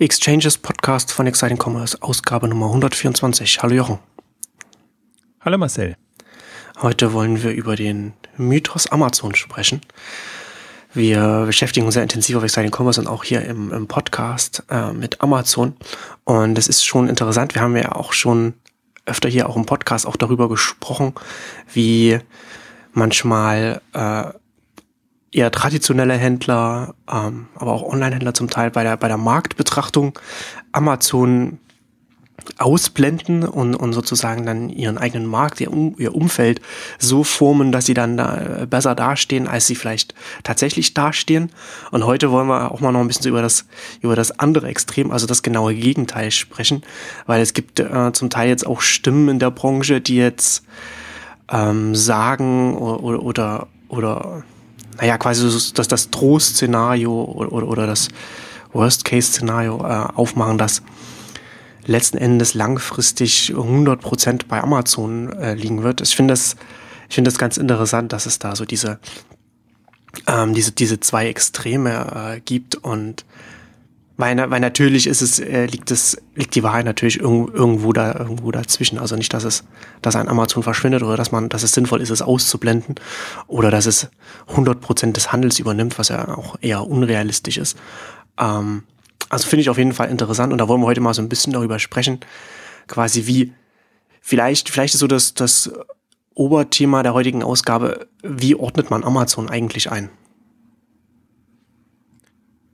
Exchanges Podcast von Exciting Commerce, Ausgabe Nummer 124. Hallo Jochen. Hallo Marcel. Heute wollen wir über den Mythos Amazon sprechen. Wir beschäftigen uns sehr intensiv auf Exciting Commerce und auch hier im, im Podcast äh, mit Amazon. Und es ist schon interessant. Wir haben ja auch schon öfter hier auch im Podcast auch darüber gesprochen, wie manchmal äh, eher traditionelle Händler, ähm, aber auch Online-Händler zum Teil bei der, bei der Marktbetrachtung Amazon ausblenden und, und sozusagen dann ihren eigenen Markt, ihr, um, ihr Umfeld so formen, dass sie dann da besser dastehen, als sie vielleicht tatsächlich dastehen. Und heute wollen wir auch mal noch ein bisschen über das, über das andere Extrem, also das genaue Gegenteil sprechen, weil es gibt äh, zum Teil jetzt auch Stimmen in der Branche, die jetzt ähm, sagen oder, oder, oder naja, quasi so, dass das Drohszenario oder, oder, das Worst-Case-Szenario äh, aufmachen, dass letzten Endes langfristig 100% bei Amazon äh, liegen wird. Ich finde das, ich finde das ganz interessant, dass es da so diese, ähm, diese, diese zwei Extreme äh, gibt und weil, weil natürlich ist es, äh, liegt es, liegt die Wahrheit natürlich irgendwo, irgendwo da, irgendwo dazwischen. Also nicht, dass es, dass ein Amazon verschwindet oder dass man, dass es sinnvoll ist, es auszublenden oder dass es 100 Prozent des Handels übernimmt, was ja auch eher unrealistisch ist. Ähm, also finde ich auf jeden Fall interessant und da wollen wir heute mal so ein bisschen darüber sprechen, quasi wie, vielleicht, vielleicht ist so das, das Oberthema der heutigen Ausgabe, wie ordnet man Amazon eigentlich ein?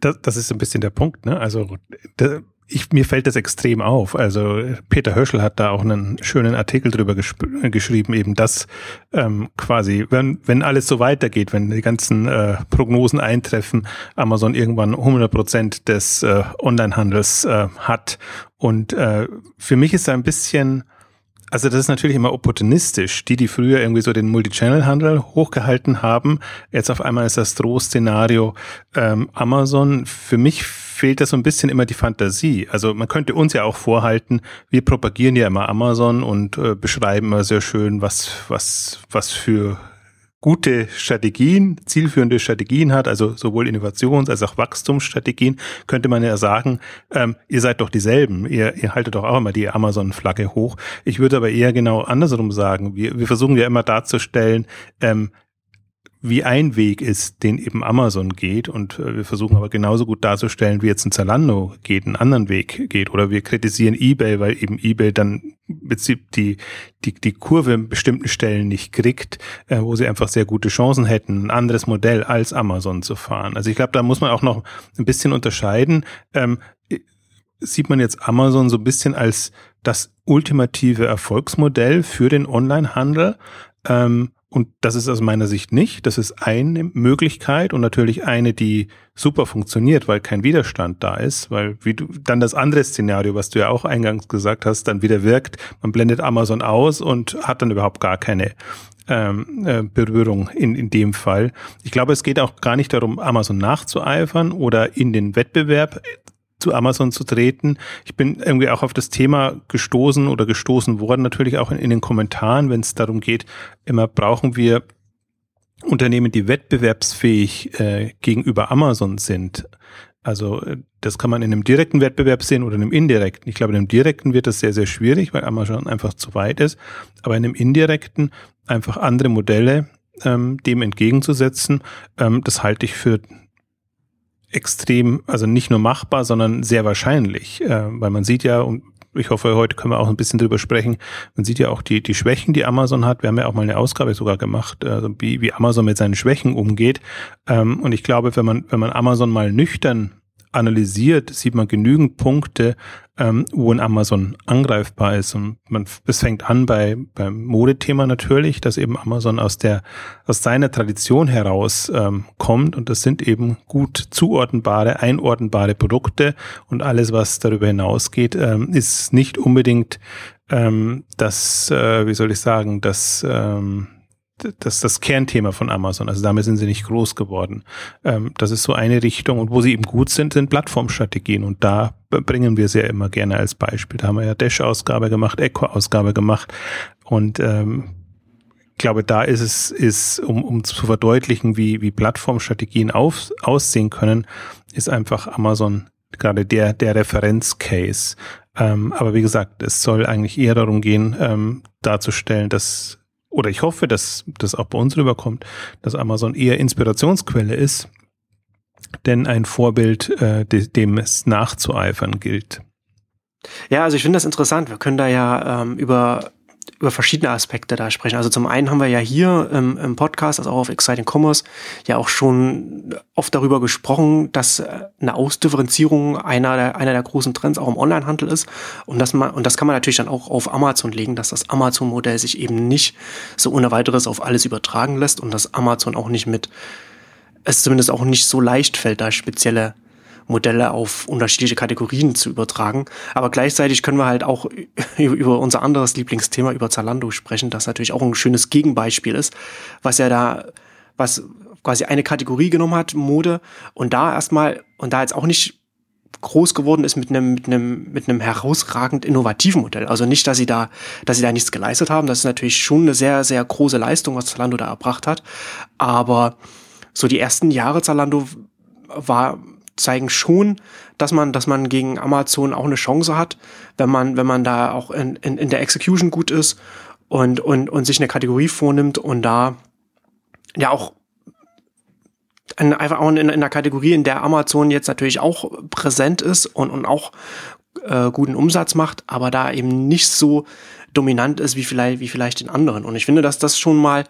Das, das ist ein bisschen der Punkt, ne? Also da, ich, mir fällt das extrem auf. Also Peter Höschel hat da auch einen schönen Artikel drüber geschrieben, eben dass ähm, quasi, wenn, wenn alles so weitergeht, wenn die ganzen äh, Prognosen eintreffen, Amazon irgendwann 100 Prozent des äh, Onlinehandels äh, hat. Und äh, für mich ist da ein bisschen also das ist natürlich immer opportunistisch. Die, die früher irgendwie so den Multichannel-Handel hochgehalten haben, jetzt auf einmal ist das Drohszenario ähm, Amazon. Für mich fehlt da so ein bisschen immer die Fantasie. Also man könnte uns ja auch vorhalten, wir propagieren ja immer Amazon und äh, beschreiben immer sehr schön, was, was, was für gute Strategien, zielführende Strategien hat, also sowohl Innovations- als auch Wachstumsstrategien, könnte man ja sagen, ähm, ihr seid doch dieselben, ihr, ihr haltet doch auch immer die Amazon-Flagge hoch. Ich würde aber eher genau andersrum sagen, wir, wir versuchen ja immer darzustellen, ähm, wie ein Weg ist, den eben Amazon geht und äh, wir versuchen aber genauso gut darzustellen, wie jetzt ein Zalando geht, einen anderen Weg geht oder wir kritisieren eBay, weil eben eBay dann die, die, die Kurve in bestimmten Stellen nicht kriegt, äh, wo sie einfach sehr gute Chancen hätten, ein anderes Modell als Amazon zu fahren. Also ich glaube, da muss man auch noch ein bisschen unterscheiden. Ähm, sieht man jetzt Amazon so ein bisschen als das ultimative Erfolgsmodell für den Onlinehandel? Ähm, und das ist aus meiner Sicht nicht. Das ist eine Möglichkeit und natürlich eine, die super funktioniert, weil kein Widerstand da ist, weil wie du dann das andere Szenario, was du ja auch eingangs gesagt hast, dann wieder wirkt. Man blendet Amazon aus und hat dann überhaupt gar keine ähm, äh, Berührung in, in dem Fall. Ich glaube, es geht auch gar nicht darum, Amazon nachzueifern oder in den Wettbewerb zu Amazon zu treten. Ich bin irgendwie auch auf das Thema gestoßen oder gestoßen worden, natürlich auch in, in den Kommentaren, wenn es darum geht, immer brauchen wir Unternehmen, die wettbewerbsfähig äh, gegenüber Amazon sind. Also äh, das kann man in einem direkten Wettbewerb sehen oder in einem indirekten. Ich glaube, in einem direkten wird das sehr, sehr schwierig, weil Amazon einfach zu weit ist. Aber in einem indirekten einfach andere Modelle ähm, dem entgegenzusetzen, ähm, das halte ich für extrem, also nicht nur machbar, sondern sehr wahrscheinlich, äh, weil man sieht ja, und ich hoffe, heute können wir auch ein bisschen drüber sprechen. Man sieht ja auch die, die Schwächen, die Amazon hat. Wir haben ja auch mal eine Ausgabe sogar gemacht, also wie, wie Amazon mit seinen Schwächen umgeht. Ähm, und ich glaube, wenn man, wenn man Amazon mal nüchtern analysiert, sieht man genügend Punkte, ähm, ein Amazon angreifbar ist. Und man, es fängt an bei, beim Modethema natürlich, dass eben Amazon aus der, aus seiner Tradition heraus ähm, kommt. Und das sind eben gut zuordnbare, einordnbare Produkte. Und alles, was darüber hinausgeht, ähm, ist nicht unbedingt ähm, das, äh, wie soll ich sagen, das, ähm, das, das Kernthema von Amazon. Also damit sind sie nicht groß geworden. Ähm, das ist so eine Richtung. Und wo sie eben gut sind, sind Plattformstrategien. Und da bringen wir sie ja immer gerne als Beispiel. Da haben wir ja Dash-Ausgabe gemacht, Echo-Ausgabe gemacht. Und ähm, ich glaube, da ist es, ist, um, um zu verdeutlichen, wie, wie Plattformstrategien auf, aussehen können, ist einfach Amazon gerade der, der Referenzcase. Ähm, aber wie gesagt, es soll eigentlich eher darum gehen, ähm, darzustellen, dass, oder ich hoffe, dass das auch bei uns rüberkommt, dass Amazon eher Inspirationsquelle ist, denn ein Vorbild, äh, dem es nachzueifern gilt. Ja, also ich finde das interessant. Wir können da ja ähm, über über verschiedene Aspekte da sprechen. Also zum einen haben wir ja hier im, im Podcast, also auch auf Exciting Commerce, ja auch schon oft darüber gesprochen, dass äh, eine Ausdifferenzierung einer der, einer der großen Trends auch im Onlinehandel ist. Und das, man, und das kann man natürlich dann auch auf Amazon legen, dass das Amazon-Modell sich eben nicht so ohne weiteres auf alles übertragen lässt und dass Amazon auch nicht mit, es zumindest auch nicht so leicht fällt, da spezielle Modelle auf unterschiedliche Kategorien zu übertragen. Aber gleichzeitig können wir halt auch über unser anderes Lieblingsthema, über Zalando sprechen, das natürlich auch ein schönes Gegenbeispiel ist, was ja da, was quasi eine Kategorie genommen hat, Mode, und da erstmal, und da jetzt auch nicht groß geworden ist mit einem mit einem mit einem herausragend innovativen Modell. Also nicht, dass sie da dass sie da nichts geleistet haben. Das ist natürlich schon eine sehr sehr große Leistung, was Zalando da erbracht hat. Aber so die ersten Jahre Zalando war zeigen schon, dass man, dass man gegen Amazon auch eine Chance hat, wenn man, wenn man da auch in, in, in der Execution gut ist und, und, und sich eine Kategorie vornimmt und da ja auch in, einfach auch in, in einer Kategorie, in der Amazon jetzt natürlich auch präsent ist und, und auch äh, guten Umsatz macht, aber da eben nicht so dominant ist wie vielleicht, wie vielleicht in anderen. Und ich finde, dass das schon mal,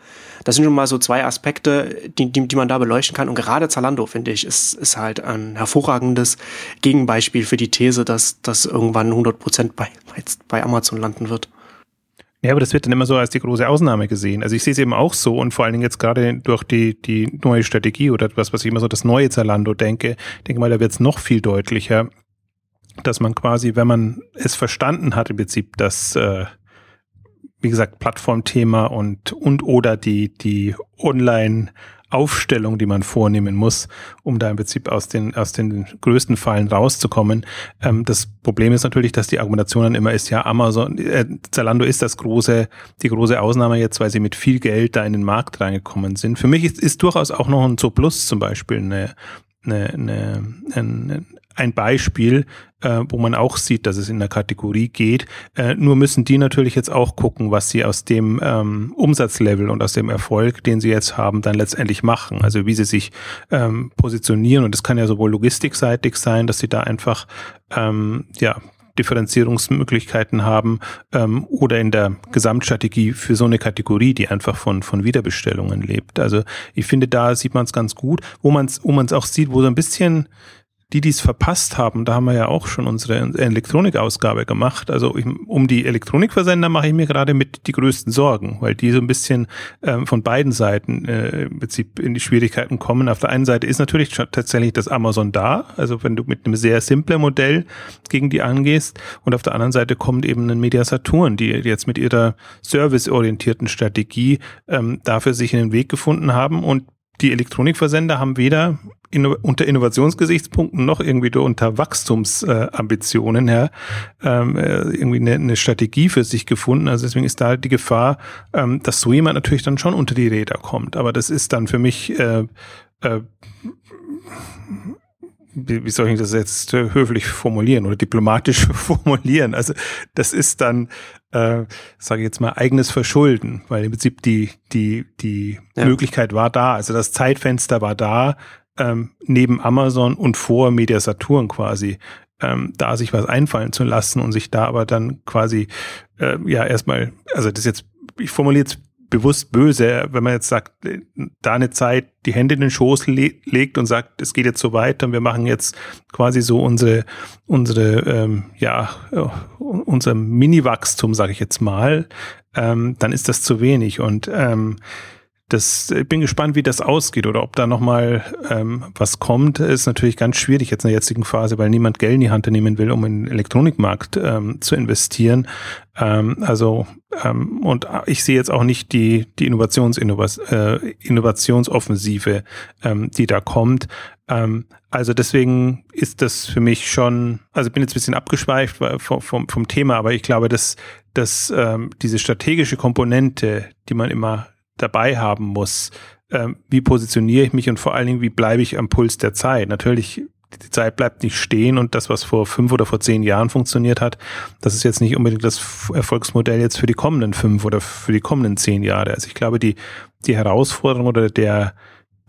das sind schon mal so zwei Aspekte, die, die, die man da beleuchten kann. Und gerade Zalando, finde ich, ist, ist halt ein hervorragendes Gegenbeispiel für die These, dass das irgendwann 100 Prozent bei, bei Amazon landen wird. Ja, aber das wird dann immer so als die große Ausnahme gesehen. Also ich sehe es eben auch so und vor allen Dingen jetzt gerade durch die, die neue Strategie oder etwas, was ich immer so das neue Zalando denke, denke mal, da wird es noch viel deutlicher, dass man quasi, wenn man es verstanden hat im Prinzip, dass äh, wie gesagt, Plattformthema und, und oder die, die Online- Aufstellung, die man vornehmen muss, um da im Prinzip aus den, aus den größten Fallen rauszukommen. Ähm, das Problem ist natürlich, dass die Argumentation dann immer ist, ja, Amazon, äh, Zalando ist das große, die große Ausnahme jetzt, weil sie mit viel Geld da in den Markt reingekommen sind. Für mich ist, ist durchaus auch noch ein Zooplus zum Beispiel eine, eine, eine, eine ein Beispiel, äh, wo man auch sieht, dass es in der Kategorie geht. Äh, nur müssen die natürlich jetzt auch gucken, was sie aus dem ähm, Umsatzlevel und aus dem Erfolg, den sie jetzt haben, dann letztendlich machen. Also wie sie sich ähm, positionieren. Und das kann ja sowohl logistikseitig sein, dass sie da einfach ähm, ja Differenzierungsmöglichkeiten haben ähm, oder in der Gesamtstrategie für so eine Kategorie, die einfach von, von Wiederbestellungen lebt. Also ich finde, da sieht man es ganz gut, wo man es wo man es auch sieht, wo so ein bisschen die, die es verpasst haben, da haben wir ja auch schon unsere Elektronikausgabe gemacht. Also um die Elektronikversender mache ich mir gerade mit die größten Sorgen, weil die so ein bisschen ähm, von beiden Seiten äh, im Prinzip in die Schwierigkeiten kommen. Auf der einen Seite ist natürlich tatsächlich das Amazon da, also wenn du mit einem sehr simplen Modell gegen die angehst und auf der anderen Seite kommt eben ein Media Saturn, die jetzt mit ihrer serviceorientierten Strategie ähm, dafür sich einen Weg gefunden haben und die Elektronikversender haben weder inno unter Innovationsgesichtspunkten noch irgendwie unter Wachstumsambitionen äh, ja, ähm, äh, irgendwie eine, eine, Strategie für sich gefunden. Also deswegen ist da die Gefahr, ähm, dass so jemand natürlich dann schon unter die Räder kommt. Aber das ist dann für mich äh, äh, wie, wie soll ich das jetzt äh, höflich formulieren oder diplomatisch formulieren? Also das ist dann, äh, sage ich jetzt mal, eigenes Verschulden, weil im Prinzip die, die, die ja. Möglichkeit war da, also das Zeitfenster war da, ähm, neben Amazon und vor Media Saturn quasi ähm, da sich was einfallen zu lassen und sich da aber dann quasi äh, ja erstmal, also das jetzt, ich formuliere jetzt bewusst böse, wenn man jetzt sagt, da eine Zeit die Hände in den Schoß le legt und sagt, es geht jetzt so weiter und wir machen jetzt quasi so unsere, unsere, ähm, ja, äh, unser Mini-Wachstum, sage ich jetzt mal, ähm, dann ist das zu wenig. Und ähm, das, ich bin gespannt, wie das ausgeht oder ob da nochmal ähm, was kommt. Ist natürlich ganz schwierig jetzt in der jetzigen Phase, weil niemand Geld in die Hand nehmen will, um in den Elektronikmarkt ähm, zu investieren. Ähm, also ähm, und ich sehe jetzt auch nicht die die Innovations äh, Innovationsoffensive, ähm, die da kommt. Ähm, also deswegen ist das für mich schon, also ich bin jetzt ein bisschen abgeschweift vom, vom, vom Thema, aber ich glaube, dass, dass ähm, diese strategische Komponente, die man immer dabei haben muss. Ähm, wie positioniere ich mich und vor allen Dingen, wie bleibe ich am Puls der Zeit? Natürlich die Zeit bleibt nicht stehen und das, was vor fünf oder vor zehn Jahren funktioniert hat, das ist jetzt nicht unbedingt das Erfolgsmodell jetzt für die kommenden fünf oder für die kommenden zehn Jahre. Also ich glaube, die, die Herausforderung oder der,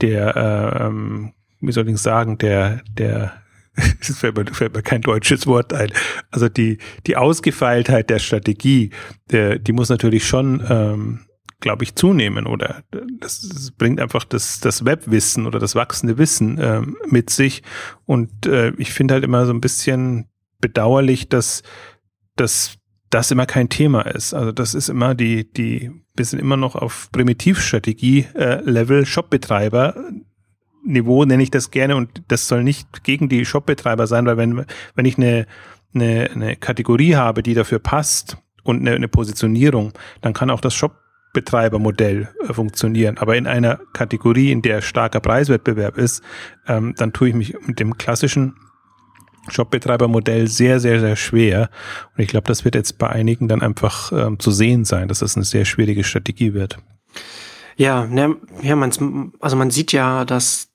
der, äh, ähm, wie soll ich sagen, der, der, es fällt mir, fällt mir kein deutsches Wort ein. Also die, die Ausgefeiltheit der Strategie, der, die muss natürlich schon ähm, glaube ich, zunehmen oder das, bringt einfach das, das Webwissen oder das wachsende Wissen ähm, mit sich. Und äh, ich finde halt immer so ein bisschen bedauerlich, dass, dass das immer kein Thema ist. Also das ist immer die, die, wir sind immer noch auf Primitivstrategie-Level, äh, Shopbetreiber. Niveau nenne ich das gerne und das soll nicht gegen die Shopbetreiber sein, weil wenn, wenn ich eine, eine, eine Kategorie habe, die dafür passt und eine, eine Positionierung, dann kann auch das Shop Betreibermodell äh, funktionieren. Aber in einer Kategorie, in der starker Preiswettbewerb ist, ähm, dann tue ich mich mit dem klassischen Shopbetreibermodell sehr, sehr, sehr schwer. Und ich glaube, das wird jetzt bei einigen dann einfach ähm, zu sehen sein, dass das eine sehr schwierige Strategie wird. Ja, ne, ja, man, also man sieht ja, dass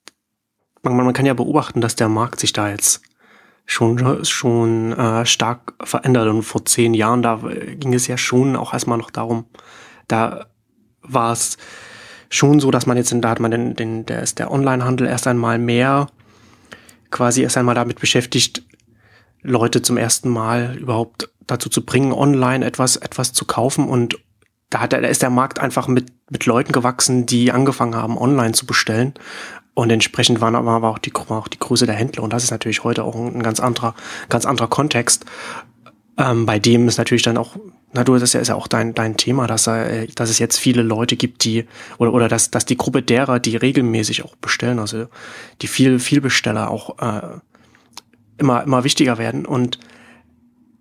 man, man kann ja beobachten, dass der Markt sich da jetzt schon schon äh, stark verändert und vor zehn Jahren da ging es ja schon auch erstmal noch darum, da war es schon so, dass man jetzt, da hat man den, den der ist der Onlinehandel erst einmal mehr quasi erst einmal damit beschäftigt, Leute zum ersten Mal überhaupt dazu zu bringen, online etwas, etwas zu kaufen und da hat, da ist der Markt einfach mit, mit Leuten gewachsen, die angefangen haben, online zu bestellen. Und entsprechend war, war auch, die, auch die Größe der Händler. Und das ist natürlich heute auch ein, ganz anderer, ganz anderer Kontext. Ähm, bei dem ist natürlich dann auch na du, das ist ja, ist ja auch dein, dein Thema, dass, äh, dass es jetzt viele Leute gibt, die, oder, oder dass, dass die Gruppe derer, die regelmäßig auch bestellen, also die viel, viel Besteller auch äh, immer, immer wichtiger werden. Und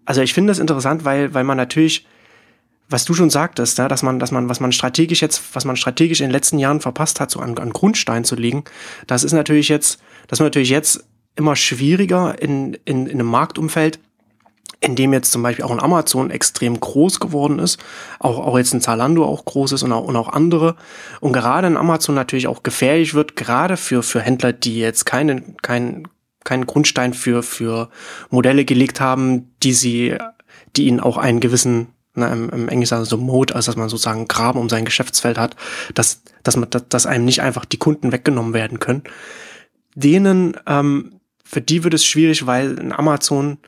also ich finde das interessant, weil, weil man natürlich, was du schon sagtest, ja, dass man, dass man, was man strategisch jetzt, was man strategisch in den letzten Jahren verpasst hat, so an, an Grundstein zu legen, das ist natürlich jetzt, das ist natürlich jetzt immer schwieriger in, in, in einem Marktumfeld, in dem jetzt zum Beispiel auch ein Amazon extrem groß geworden ist, auch, auch jetzt ein Zalando auch groß ist und auch, und auch andere. Und gerade ein Amazon natürlich auch gefährlich wird, gerade für, für Händler, die jetzt keinen, keinen, keinen Grundstein für, für Modelle gelegt haben, die sie, die ihnen auch einen gewissen, na, im, im Englischen so Mode, also dass man sozusagen Graben um sein Geschäftsfeld hat, dass, dass man, dass, dass einem nicht einfach die Kunden weggenommen werden können. Denen, ähm, für die wird es schwierig, weil ein Amazon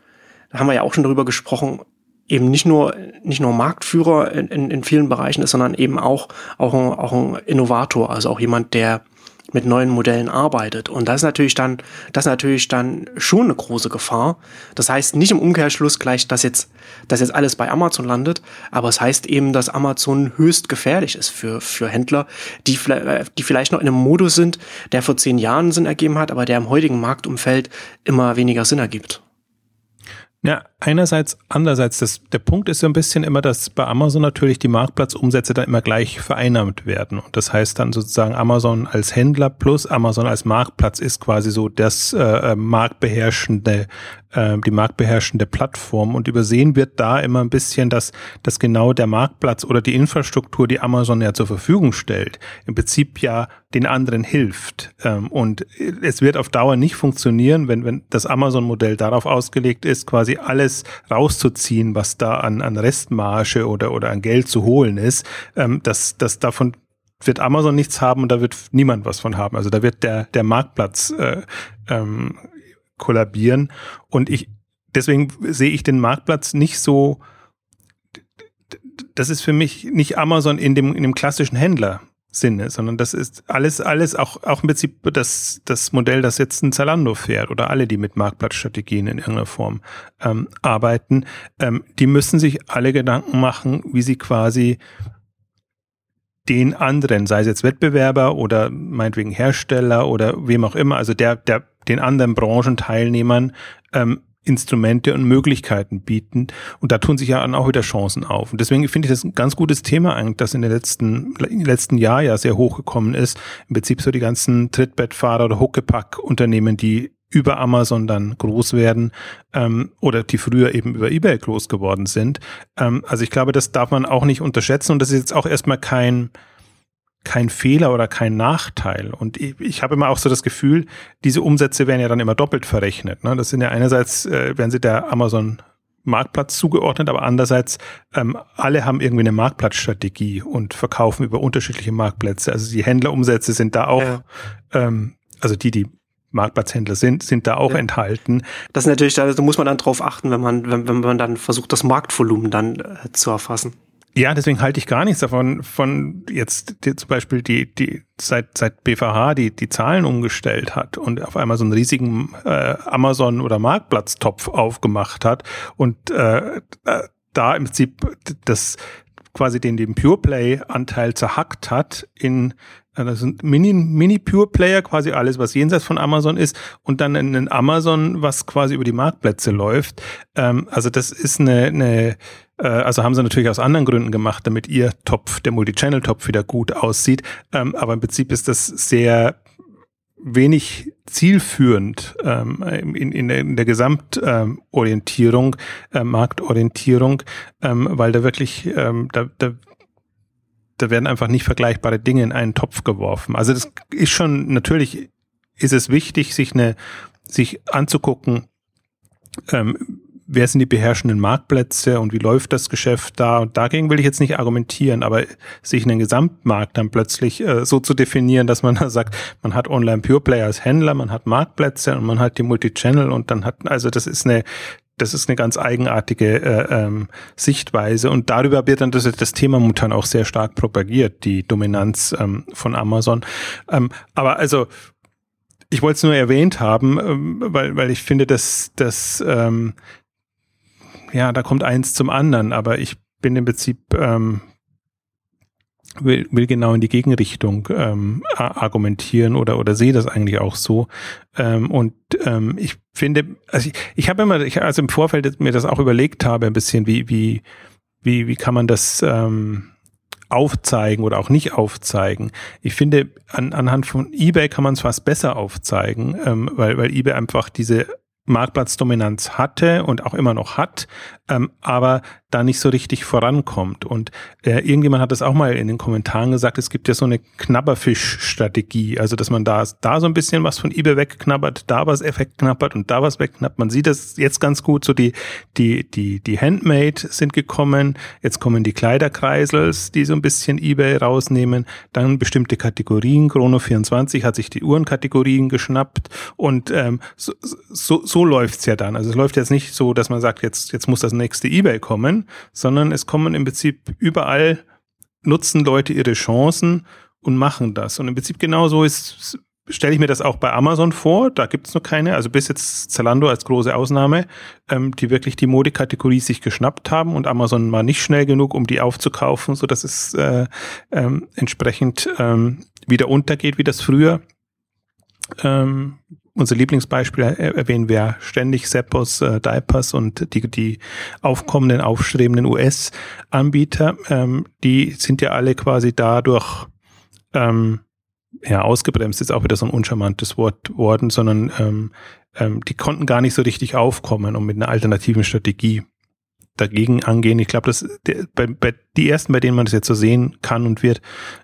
da haben wir ja auch schon drüber gesprochen, eben nicht nur, nicht nur Marktführer in, in, in vielen Bereichen ist, sondern eben auch, auch, ein, auch ein Innovator, also auch jemand, der mit neuen Modellen arbeitet. Und das ist natürlich dann, das ist natürlich dann schon eine große Gefahr. Das heißt nicht im Umkehrschluss gleich, dass jetzt, dass jetzt alles bei Amazon landet, aber es heißt eben, dass Amazon höchst gefährlich ist für, für Händler, die, die vielleicht noch in einem Modus sind, der vor zehn Jahren Sinn ergeben hat, aber der im heutigen Marktumfeld immer weniger Sinn ergibt. Ja, einerseits, andererseits, das, der Punkt ist so ein bisschen immer, dass bei Amazon natürlich die Marktplatzumsätze dann immer gleich vereinnahmt werden. Und das heißt dann sozusagen Amazon als Händler plus Amazon als Marktplatz ist quasi so das äh, marktbeherrschende äh, die marktbeherrschende Plattform und übersehen wird da immer ein bisschen, dass, dass genau der Marktplatz oder die Infrastruktur, die Amazon ja zur Verfügung stellt, im Prinzip ja den anderen hilft. Ähm, und es wird auf Dauer nicht funktionieren, wenn, wenn das Amazon-Modell darauf ausgelegt ist, quasi alles rauszuziehen, was da an, an Restmarge oder, oder an Geld zu holen ist, ähm, dass, dass davon wird Amazon nichts haben und da wird niemand was von haben. Also da wird der, der Marktplatz äh, ähm, kollabieren. Und ich, deswegen sehe ich den Marktplatz nicht so, das ist für mich nicht Amazon in dem, in dem klassischen Händler. Sinne, sondern das ist alles, alles auch, auch im Prinzip das, das Modell, das jetzt ein Zalando fährt oder alle, die mit Marktplatzstrategien in irgendeiner Form ähm, arbeiten, ähm, die müssen sich alle Gedanken machen, wie sie quasi den anderen, sei es jetzt Wettbewerber oder meinetwegen Hersteller oder wem auch immer, also der, der den anderen Branchenteilnehmern ähm, Instrumente und Möglichkeiten bieten. Und da tun sich ja dann auch wieder Chancen auf. Und deswegen finde ich das ein ganz gutes Thema eigentlich, das in den letzten, im letzten Jahr ja sehr hochgekommen ist. Im Prinzip so die ganzen Trittbettfahrer oder Huckepack-Unternehmen, die über Amazon dann groß werden ähm, oder die früher eben über eBay groß geworden sind. Ähm, also ich glaube, das darf man auch nicht unterschätzen und das ist jetzt auch erstmal kein kein Fehler oder kein Nachteil. Und ich, habe immer auch so das Gefühl, diese Umsätze werden ja dann immer doppelt verrechnet. Ne? Das sind ja einerseits, äh, werden sie der Amazon Marktplatz zugeordnet, aber andererseits ähm, alle haben irgendwie eine Marktplatzstrategie und verkaufen über unterschiedliche Marktplätze. Also die Händlerumsätze sind da auch, ja. ähm, also die, die Marktplatzhändler sind, sind da auch ja. enthalten. Das ist natürlich, da muss man dann drauf achten, wenn man, wenn, wenn man dann versucht, das Marktvolumen dann äh, zu erfassen. Ja, deswegen halte ich gar nichts davon, von jetzt die, zum Beispiel die, die seit, seit BVH die, die Zahlen umgestellt hat und auf einmal so einen riesigen äh, Amazon- oder Marktplatztopf aufgemacht hat und äh, da im Prinzip das quasi den, den Pure Play Anteil zerhackt hat in das sind Mini, Mini Pure Player, quasi alles, was jenseits von Amazon ist, und dann ein Amazon, was quasi über die Marktplätze läuft. Ähm, also das ist eine, eine äh, also haben sie natürlich aus anderen Gründen gemacht, damit ihr Topf, der Multichannel-Topf wieder gut aussieht. Ähm, aber im Prinzip ist das sehr wenig zielführend ähm, in, in, der, in der Gesamtorientierung, äh, Marktorientierung, ähm, weil da wirklich, ähm, da, da, da werden einfach nicht vergleichbare Dinge in einen Topf geworfen. Also das ist schon, natürlich ist es wichtig, sich eine, sich anzugucken, ähm, wer sind die beherrschenden Marktplätze und wie läuft das Geschäft da? Und dagegen will ich jetzt nicht argumentieren, aber sich einen Gesamtmarkt dann plötzlich äh, so zu definieren, dass man da sagt, man hat Online Pure Player als Händler, man hat Marktplätze und man hat die Multichannel und dann hat, also das ist eine, das ist eine ganz eigenartige äh, ähm, Sichtweise und darüber wird dann das, das Thema momentan auch sehr stark propagiert, die Dominanz ähm, von Amazon. Ähm, aber also ich wollte es nur erwähnt haben, ähm, weil, weil ich finde, dass, dass ähm, ja, da kommt eins zum anderen, aber ich bin im Prinzip ähm, will, will genau in die Gegenrichtung ähm, argumentieren oder oder sehe das eigentlich auch so. Ähm, und ähm, ich finde, also ich, ich habe immer, ich, also im Vorfeld mir das auch überlegt habe, ein bisschen, wie, wie, wie, wie kann man das ähm, aufzeigen oder auch nicht aufzeigen. Ich finde, an, anhand von eBay kann man es fast besser aufzeigen, ähm, weil, weil eBay einfach diese Marktplatzdominanz hatte und auch immer noch hat, ähm, aber da nicht so richtig vorankommt. Und äh, irgendjemand hat das auch mal in den Kommentaren gesagt, es gibt ja so eine Knabberfisch-Strategie, also dass man da, da so ein bisschen was von eBay wegknabbert, da was wegknabbert und da was wegknabbert. Man sieht das jetzt ganz gut, so die, die, die, die Handmade sind gekommen, jetzt kommen die Kleiderkreisels, die so ein bisschen eBay rausnehmen, dann bestimmte Kategorien, Chrono24 hat sich die Uhrenkategorien geschnappt. Und ähm, so, so, so läuft's ja dann. Also es läuft jetzt nicht so, dass man sagt, jetzt, jetzt muss das nächste eBay kommen, sondern es kommen im Prinzip überall, nutzen Leute ihre Chancen und machen das. Und im Prinzip genauso ist, stelle ich mir das auch bei Amazon vor. Da gibt es noch keine, also bis jetzt Zalando als große Ausnahme, ähm, die wirklich die Modekategorie sich geschnappt haben und Amazon war nicht schnell genug, um die aufzukaufen, so dass es äh, ähm, entsprechend ähm, wieder untergeht, wie das früher ähm, unser Lieblingsbeispiel erwähnen wir ständig Seppos, äh, Diapers und die, die aufkommenden, aufstrebenden US-Anbieter, ähm, die sind ja alle quasi dadurch ähm, ja, ausgebremst. Ist auch wieder so ein uncharmantes Wort worden, sondern ähm, ähm, die konnten gar nicht so richtig aufkommen und mit einer alternativen Strategie dagegen angehen. Ich glaube, dass der, bei, bei die ersten, bei denen man das jetzt so sehen kann und wird,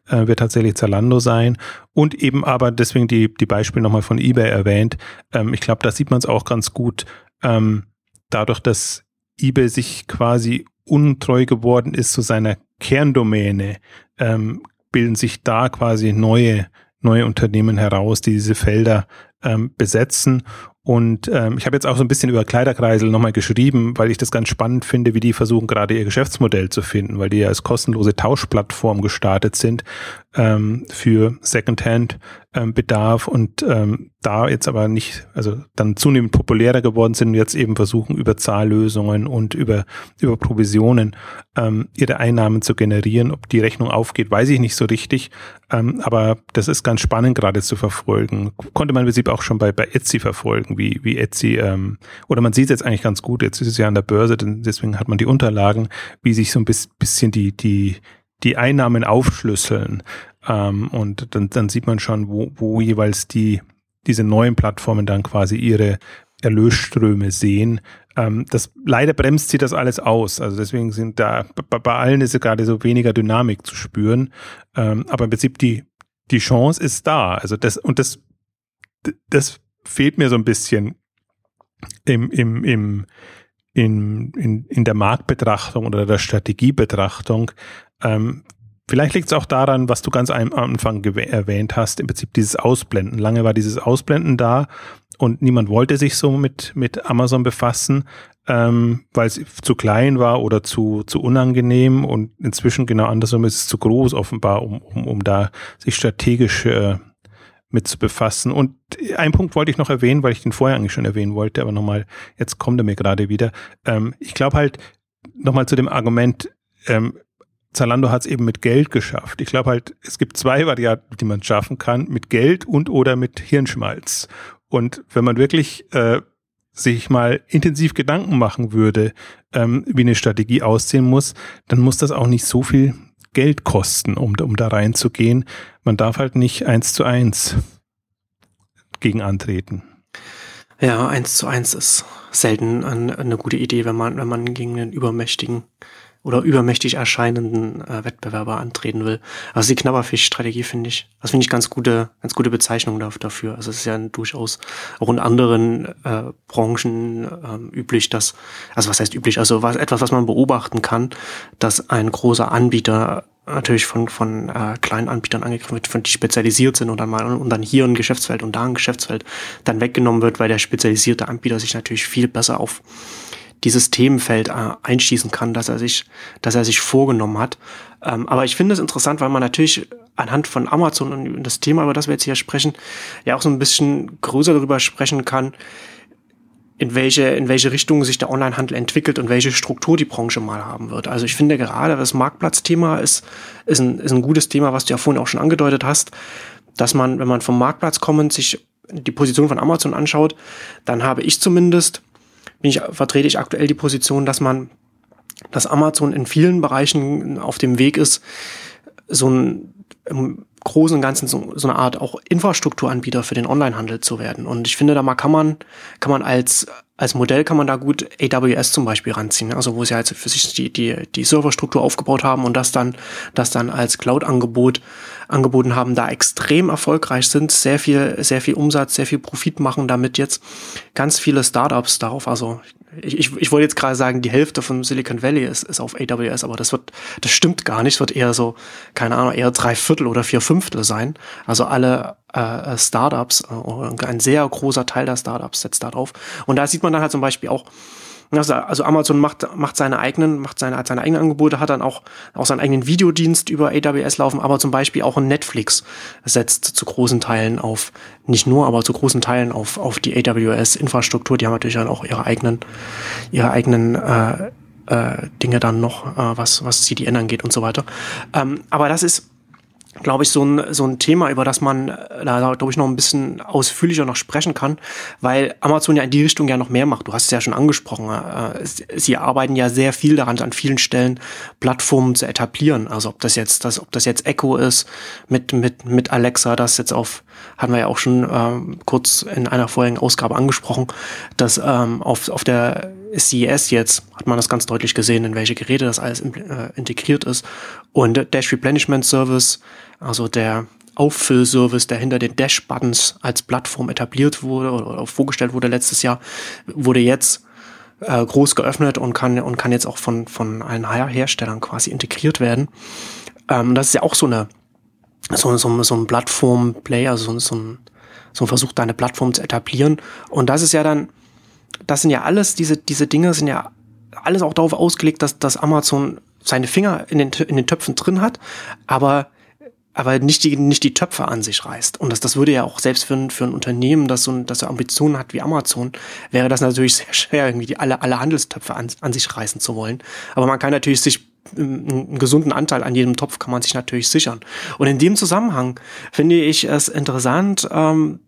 äh, wird tatsächlich Zalando sein. Und eben aber deswegen die, die Beispiele nochmal von eBay erwähnt. Ähm, ich glaube, da sieht man es auch ganz gut. Ähm, dadurch, dass eBay sich quasi untreu geworden ist zu seiner Kerndomäne, ähm, bilden sich da quasi neue, neue Unternehmen heraus, die diese Felder ähm, besetzen. Und ähm, ich habe jetzt auch so ein bisschen über Kleiderkreisel nochmal geschrieben, weil ich das ganz spannend finde, wie die versuchen gerade ihr Geschäftsmodell zu finden, weil die ja als kostenlose Tauschplattform gestartet sind ähm, für Secondhand-Bedarf ähm, und ähm, da jetzt aber nicht, also dann zunehmend populärer geworden sind und jetzt eben versuchen, über Zahllösungen und über, über Provisionen ähm, ihre Einnahmen zu generieren. Ob die Rechnung aufgeht, weiß ich nicht so richtig, ähm, aber das ist ganz spannend gerade zu verfolgen. Konnte man im Prinzip auch schon bei, bei Etsy verfolgen, wie, wie Etsy, ähm, oder man sieht es jetzt eigentlich ganz gut, jetzt ist es ja an der Börse, deswegen hat man die Unterlagen, wie sich so ein bisschen die, die, die Einnahmen aufschlüsseln. Ähm, und dann, dann sieht man schon, wo, wo jeweils die, diese neuen Plattformen dann quasi ihre Erlösströme sehen. Ähm, das leider bremst sie das alles aus. Also deswegen sind da bei, allen ist gerade so weniger Dynamik zu spüren. Ähm, aber im Prinzip die die Chance ist da. Also das und das das fehlt mir so ein bisschen im im im in, in, in der Marktbetrachtung oder der Strategiebetrachtung. Ähm, vielleicht liegt es auch daran, was du ganz am Anfang erwähnt hast, im Prinzip dieses Ausblenden. Lange war dieses Ausblenden da und niemand wollte sich so mit, mit Amazon befassen, ähm, weil es zu klein war oder zu, zu unangenehm und inzwischen genau andersrum ist es zu groß offenbar, um, um, um da sich strategisch äh, mit zu befassen. Und ein Punkt wollte ich noch erwähnen, weil ich den vorher eigentlich schon erwähnen wollte, aber nochmal, jetzt kommt er mir gerade wieder. Ähm, ich glaube halt, nochmal zu dem Argument, ähm, Zalando hat es eben mit Geld geschafft. Ich glaube halt, es gibt zwei Varianten, die man schaffen kann, mit Geld und oder mit Hirnschmalz. Und wenn man wirklich äh, sich mal intensiv Gedanken machen würde, ähm, wie eine Strategie aussehen muss, dann muss das auch nicht so viel Geld kosten, um, um da reinzugehen. Man darf halt nicht eins zu eins gegen antreten. Ja, eins zu eins ist selten eine, gute Idee, wenn man, wenn man gegen einen übermächtigen oder übermächtig erscheinenden äh, Wettbewerber antreten will. Also die Knabberfisch-Strategie finde ich, das finde ich ganz gute, ganz gute Bezeichnung dafür. Also es ist ja durchaus auch in anderen äh, Branchen ähm, üblich, dass, also was heißt üblich, also was, etwas, was man beobachten kann, dass ein großer Anbieter natürlich von, von äh, kleinen Anbietern angegriffen wird, von die spezialisiert sind und dann mal und dann hier ein Geschäftsfeld und da ein Geschäftsfeld dann weggenommen wird, weil der spezialisierte Anbieter sich natürlich viel besser auf dieses Themenfeld äh, einschießen kann, dass er sich, dass er sich vorgenommen hat. Ähm, aber ich finde es interessant, weil man natürlich anhand von Amazon und das Thema, über das wir jetzt hier sprechen, ja auch so ein bisschen größer darüber sprechen kann, in welche, in welche Richtung sich der Onlinehandel entwickelt und welche Struktur die Branche mal haben wird. Also ich finde gerade das Marktplatzthema ist, ist, ein, ist ein gutes Thema, was du ja vorhin auch schon angedeutet hast, dass man, wenn man vom Marktplatz kommend sich die Position von Amazon anschaut, dann habe ich zumindest bin ich, vertrete ich aktuell die Position, dass man, dass Amazon in vielen Bereichen auf dem Weg ist, so ein im Großen und Ganzen so, so eine Art auch Infrastrukturanbieter für den Onlinehandel zu werden. Und ich finde, da mal kann man, kann man als, als Modell kann man da gut AWS zum Beispiel ranziehen. Also wo sie halt für sich die, die, die Serverstruktur aufgebaut haben und das dann, das dann als Cloud-Angebot angeboten haben, da extrem erfolgreich sind, sehr viel, sehr viel Umsatz, sehr viel Profit machen damit jetzt ganz viele Startups darauf. Also ich, ich, ich wollte jetzt gerade sagen, die Hälfte von Silicon Valley ist, ist auf AWS, aber das wird, das stimmt gar nicht. Es wird eher so, keine Ahnung, eher drei Viertel oder vier Fünftel sein. Also alle äh, Startups, äh, ein sehr großer Teil der Startups setzt darauf. Und da sieht man dann halt zum Beispiel auch, also, Amazon macht, macht seine eigenen, macht seine, seine eigenen Angebote, hat dann auch, auch seinen eigenen Videodienst über AWS laufen, aber zum Beispiel auch ein Netflix setzt zu großen Teilen auf, nicht nur, aber zu großen Teilen auf, auf die AWS-Infrastruktur. Die haben natürlich dann auch ihre eigenen, ihre eigenen äh, äh, Dinge dann noch, äh, was, was CDN angeht und so weiter. Ähm, aber das ist, glaube ich, so ein, so ein Thema, über das man äh, da, glaube ich, noch ein bisschen ausführlicher noch sprechen kann, weil Amazon ja in die Richtung ja noch mehr macht. Du hast es ja schon angesprochen. Äh, sie arbeiten ja sehr viel daran, an vielen Stellen Plattformen zu etablieren. Also ob das jetzt, das, ob das jetzt Echo ist mit, mit, mit Alexa, das jetzt auf, hatten wir ja auch schon ähm, kurz in einer vorherigen Ausgabe angesprochen, dass ähm, auf, auf der CES jetzt hat man das ganz deutlich gesehen, in welche Geräte das alles äh, integriert ist. Und Dash Replenishment Service, also der Auffüllservice, der hinter den Dash-Buttons als Plattform etabliert wurde oder vorgestellt wurde letztes Jahr, wurde jetzt äh, groß geöffnet und kann, und kann jetzt auch von, von allen Herstellern quasi integriert werden. Ähm, das ist ja auch so eine, so, so, so ein Plattform-Play, also so, so, ein, so ein Versuch, da eine Plattform zu etablieren. Und das ist ja dann, das sind ja alles, diese, diese Dinge sind ja alles auch darauf ausgelegt, dass, dass Amazon seine Finger in den, in den Töpfen drin hat, aber, aber nicht, die, nicht die Töpfe an sich reißt. Und das, das würde ja auch selbst für ein, für ein Unternehmen, das so, das so Ambitionen hat wie Amazon, wäre das natürlich sehr schwer, irgendwie die, alle, alle Handelstöpfe an, an sich reißen zu wollen. Aber man kann natürlich sich einen gesunden Anteil an jedem Topf kann man sich natürlich sichern. Und in dem Zusammenhang finde ich es interessant, ähm,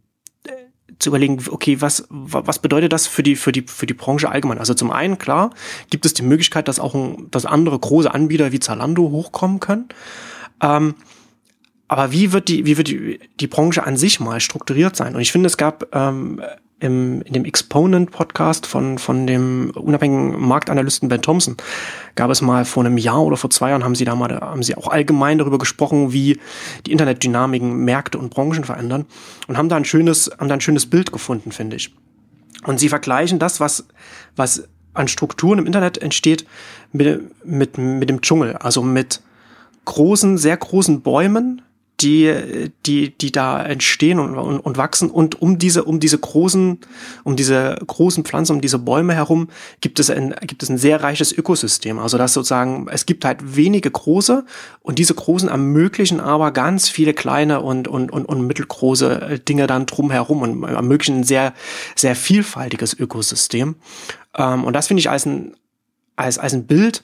zu überlegen, okay, was, was bedeutet das für die, für die, für die Branche allgemein? Also zum einen, klar, gibt es die Möglichkeit, dass auch ein, dass andere große Anbieter wie Zalando hochkommen können. Ähm, aber wie wird die, wie wird die, die Branche an sich mal strukturiert sein? Und ich finde, es gab ähm, im, in dem Exponent-Podcast von, von dem unabhängigen Marktanalysten Ben Thompson gab es mal vor einem Jahr oder vor zwei Jahren haben sie da mal, haben sie auch allgemein darüber gesprochen, wie die Internetdynamiken Märkte und Branchen verändern und haben da ein schönes, haben da ein schönes Bild gefunden, finde ich. Und sie vergleichen das, was, was an Strukturen im Internet entsteht, mit, mit, mit dem Dschungel, also mit großen, sehr großen Bäumen, die, die, die da entstehen und, und, und wachsen. Und um diese, um diese großen, um diese großen Pflanzen, um diese Bäume herum gibt es ein, gibt es ein sehr reiches Ökosystem. Also das sozusagen, es gibt halt wenige große und diese großen ermöglichen aber ganz viele kleine und, und, und, und mittelgroße Dinge dann drumherum und ermöglichen ein sehr, sehr vielfältiges Ökosystem. Ähm, und das finde ich als ein, als, als ein Bild,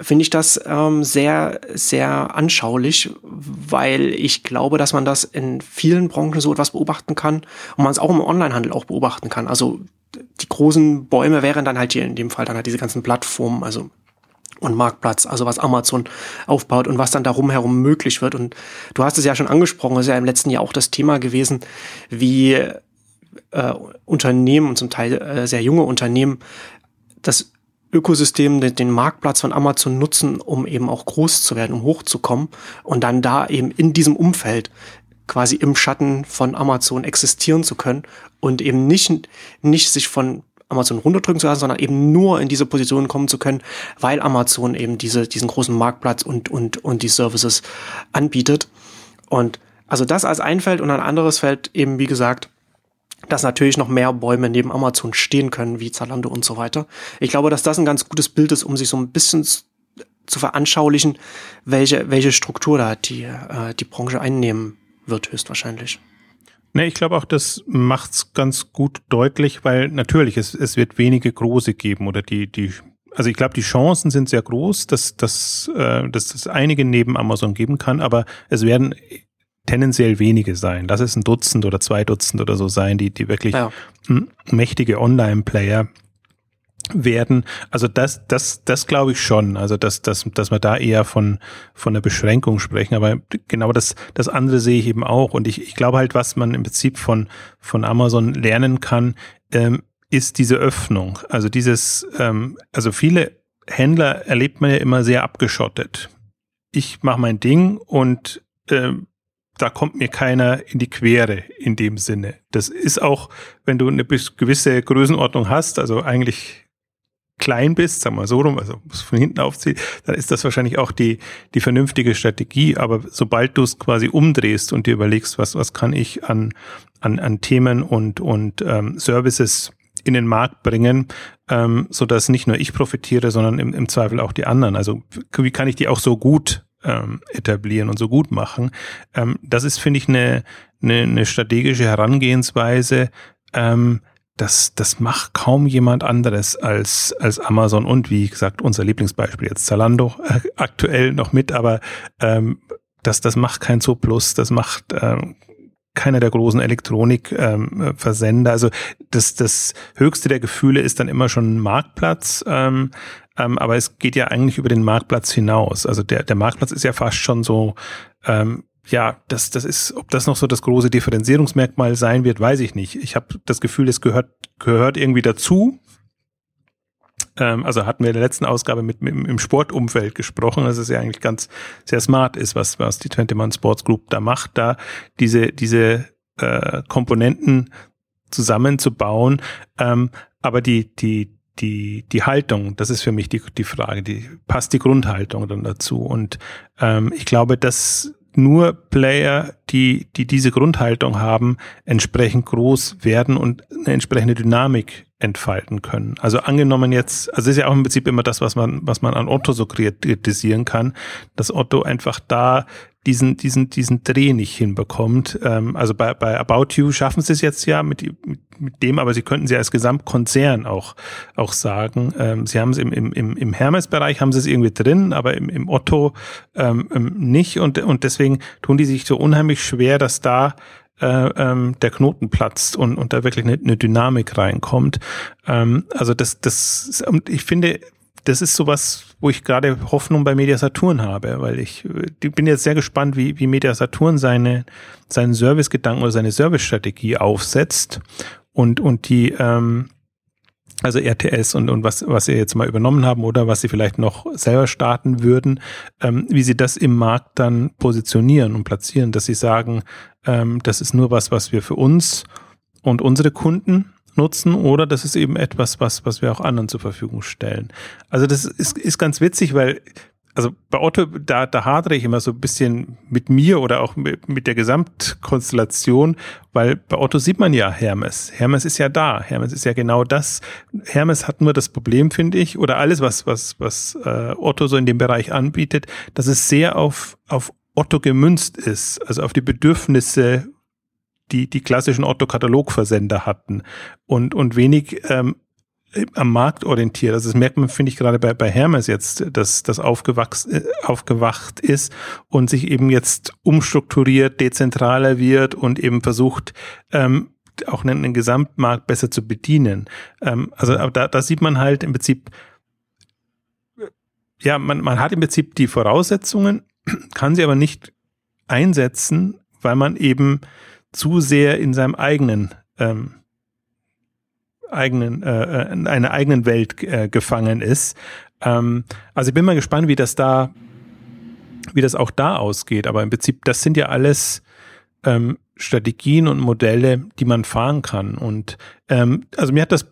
finde ich das ähm, sehr, sehr anschaulich, weil ich glaube, dass man das in vielen Branchen so etwas beobachten kann und man es auch im Onlinehandel auch beobachten kann. Also die großen Bäume wären dann halt hier in dem Fall dann halt diese ganzen Plattformen, also und Marktplatz, also was Amazon aufbaut und was dann darum herum möglich wird. Und du hast es ja schon angesprochen, ist ja im letzten Jahr auch das Thema gewesen, wie äh, Unternehmen und zum Teil äh, sehr junge Unternehmen das Ökosystem, den, den Marktplatz von Amazon nutzen, um eben auch groß zu werden, um hochzukommen und dann da eben in diesem Umfeld quasi im Schatten von Amazon existieren zu können und eben nicht, nicht sich von Amazon runterdrücken zu lassen, sondern eben nur in diese Position kommen zu können, weil Amazon eben diese, diesen großen Marktplatz und, und, und die Services anbietet. Und also das als ein Feld und ein anderes Feld eben, wie gesagt, dass natürlich noch mehr Bäume neben Amazon stehen können, wie Zalando und so weiter. Ich glaube, dass das ein ganz gutes Bild ist, um sich so ein bisschen zu veranschaulichen, welche, welche Struktur da die, äh, die Branche einnehmen wird, höchstwahrscheinlich. Ne, ich glaube auch, das macht's ganz gut deutlich, weil natürlich, es, es wird wenige große geben oder die, die, also ich glaube, die Chancen sind sehr groß, dass, dass, äh, dass es einige neben Amazon geben kann, aber es werden tendenziell wenige sein. Lass es ein Dutzend oder zwei Dutzend oder so sein, die, die wirklich ja. mächtige Online-Player werden. Also das, das, das glaube ich schon. Also dass, dass, dass wir da eher von von der Beschränkung sprechen. Aber genau das, das andere sehe ich eben auch. Und ich, ich glaube halt, was man im Prinzip von von Amazon lernen kann, ähm, ist diese Öffnung. Also dieses, ähm, also viele Händler erlebt man ja immer sehr abgeschottet. Ich mache mein Ding und ähm, da kommt mir keiner in die Quere in dem Sinne. Das ist auch, wenn du eine gewisse Größenordnung hast, also eigentlich klein bist, sagen wir so rum, also von hinten aufziehen, dann ist das wahrscheinlich auch die, die vernünftige Strategie. Aber sobald du es quasi umdrehst und dir überlegst, was, was kann ich an, an, an Themen und, und ähm, Services in den Markt bringen, ähm, so dass nicht nur ich profitiere, sondern im, im Zweifel auch die anderen. Also wie kann ich die auch so gut ähm, etablieren und so gut machen. Ähm, das ist, finde ich, eine, eine, eine strategische Herangehensweise. Ähm, das, das macht kaum jemand anderes als, als Amazon und wie gesagt, unser Lieblingsbeispiel jetzt Zalando äh, aktuell noch mit, aber ähm, das, das macht kein Zooplus, das macht ähm, keiner der großen Elektronikversender. Ähm, also das, das höchste der Gefühle ist dann immer schon ein Marktplatz. Ähm, ähm, aber es geht ja eigentlich über den Marktplatz hinaus. Also der, der Marktplatz ist ja fast schon so, ähm, ja, das, das ist, ob das noch so das große Differenzierungsmerkmal sein wird, weiß ich nicht. Ich habe das Gefühl, es gehört, gehört irgendwie dazu. Ähm, also hatten wir in der letzten Ausgabe mit, mit im Sportumfeld gesprochen, dass es ja eigentlich ganz sehr smart ist, was, was die 21 Sports Group da macht, da diese, diese äh, Komponenten zusammenzubauen. Ähm, aber die, die, die, die Haltung, das ist für mich die, die Frage, die passt die Grundhaltung dann dazu. Und ähm, ich glaube, dass nur Player, die, die diese Grundhaltung haben, entsprechend groß werden und eine entsprechende Dynamik entfalten können. Also angenommen jetzt, also ist ja auch im Prinzip immer das, was man, was man an Otto so kritisieren kann, dass Otto einfach da diesen, diesen, diesen Dreh nicht hinbekommt. Ähm, also bei, bei About You schaffen sie es jetzt ja mit, mit, dem, aber sie könnten sie als Gesamtkonzern auch, auch sagen. Ähm, sie haben es im, im, im Hermes-Bereich haben sie es irgendwie drin, aber im, im Otto ähm, ähm, nicht und, und deswegen tun die sich so unheimlich schwer, dass da äh, ähm, der Knoten platzt und, und da wirklich eine, eine Dynamik reinkommt. Ähm, also das, das, ich finde, das ist sowas, wo ich gerade Hoffnung bei Media Saturn habe, weil ich, ich bin jetzt sehr gespannt, wie, wie Media Saturn seine, seinen Servicegedanken oder seine Servicestrategie aufsetzt und, und die, ähm, also RTS und, und was, was sie jetzt mal übernommen haben oder was sie vielleicht noch selber starten würden, ähm, wie sie das im Markt dann positionieren und platzieren, dass sie sagen, ähm, das ist nur was, was wir für uns und unsere Kunden nutzen oder das ist eben etwas, was, was wir auch anderen zur Verfügung stellen. Also das ist, ist ganz witzig, weil also bei Otto, da, da hadere ich immer so ein bisschen mit mir oder auch mit, mit der Gesamtkonstellation, weil bei Otto sieht man ja Hermes. Hermes ist ja da. Hermes ist ja genau das. Hermes hat nur das Problem, finde ich, oder alles, was, was, was äh, Otto so in dem Bereich anbietet, dass es sehr auf, auf Otto gemünzt ist, also auf die Bedürfnisse die die klassischen Otto-Katalogversender hatten und, und wenig ähm, am Markt orientiert. Also das merkt man, finde ich, gerade bei, bei Hermes jetzt, dass das aufgewachsen, äh, aufgewacht ist und sich eben jetzt umstrukturiert, dezentraler wird und eben versucht, ähm, auch einen, einen Gesamtmarkt besser zu bedienen. Ähm, also da, da sieht man halt im Prinzip, ja, man, man hat im Prinzip die Voraussetzungen, kann sie aber nicht einsetzen, weil man eben zu sehr in seinem eigenen ähm, eigenen, äh, äh, in einer eigenen Welt äh, gefangen ist. Ähm, also ich bin mal gespannt, wie das da, wie das auch da ausgeht. Aber im Prinzip, das sind ja alles ähm, Strategien und Modelle, die man fahren kann. Und ähm, also mir hat das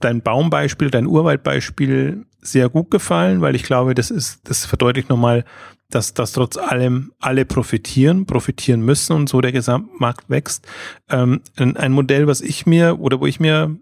dein Baumbeispiel, dein Urwaldbeispiel sehr gut gefallen, weil ich glaube, das ist, das verdeutlicht nochmal, dass, dass trotz allem alle profitieren, profitieren müssen und so der Gesamtmarkt wächst. Ähm, ein Modell, was ich mir oder wo ich mir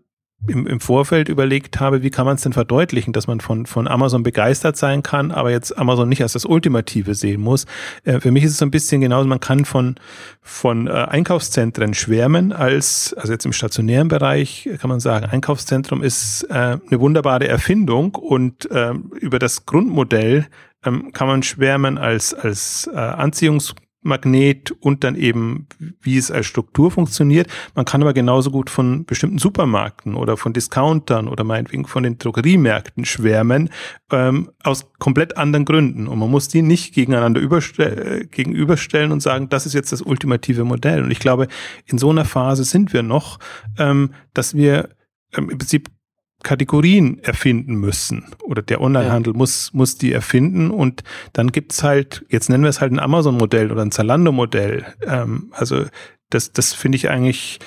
im, im Vorfeld überlegt habe, wie kann man es denn verdeutlichen, dass man von, von Amazon begeistert sein kann, aber jetzt Amazon nicht als das Ultimative sehen muss. Äh, für mich ist es so ein bisschen genauso, man kann von, von äh, Einkaufszentren schwärmen, als, also jetzt im stationären Bereich kann man sagen, Einkaufszentrum ist äh, eine wunderbare Erfindung und äh, über das Grundmodell ähm, kann man schwärmen als, als äh, Anziehungs Magnet und dann eben, wie es als Struktur funktioniert. Man kann aber genauso gut von bestimmten Supermärkten oder von Discountern oder meinetwegen von den Drogeriemärkten schwärmen, ähm, aus komplett anderen Gründen. Und man muss die nicht gegeneinander äh, gegenüberstellen und sagen, das ist jetzt das ultimative Modell. Und ich glaube, in so einer Phase sind wir noch, ähm, dass wir ähm, im Prinzip Kategorien erfinden müssen oder der Onlinehandel ja. muss, muss die erfinden und dann gibt's halt, jetzt nennen wir es halt ein Amazon-Modell oder ein Zalando-Modell. Ähm, also das, das finde ich eigentlich,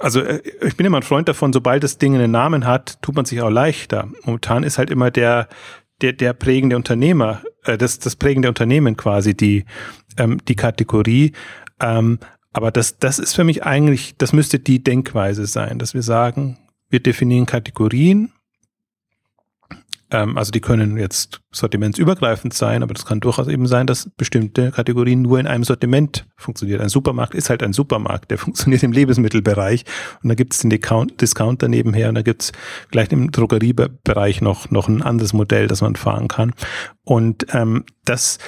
also äh, ich bin immer ein Freund davon, sobald das Ding einen Namen hat, tut man sich auch leichter. Momentan ist halt immer der, der, der prägende Unternehmer, äh, das, das prägende Unternehmen quasi die, ähm, die Kategorie. Ähm, aber das, das ist für mich eigentlich, das müsste die Denkweise sein, dass wir sagen, wir definieren Kategorien. Ähm, also die können jetzt sortimentsübergreifend sein, aber das kann durchaus eben sein, dass bestimmte Kategorien nur in einem Sortiment funktionieren. Ein Supermarkt ist halt ein Supermarkt, der funktioniert im Lebensmittelbereich und da gibt es den Discounter nebenher und da gibt es vielleicht im Drogeriebereich noch, noch ein anderes Modell, das man fahren kann. Und ähm, das,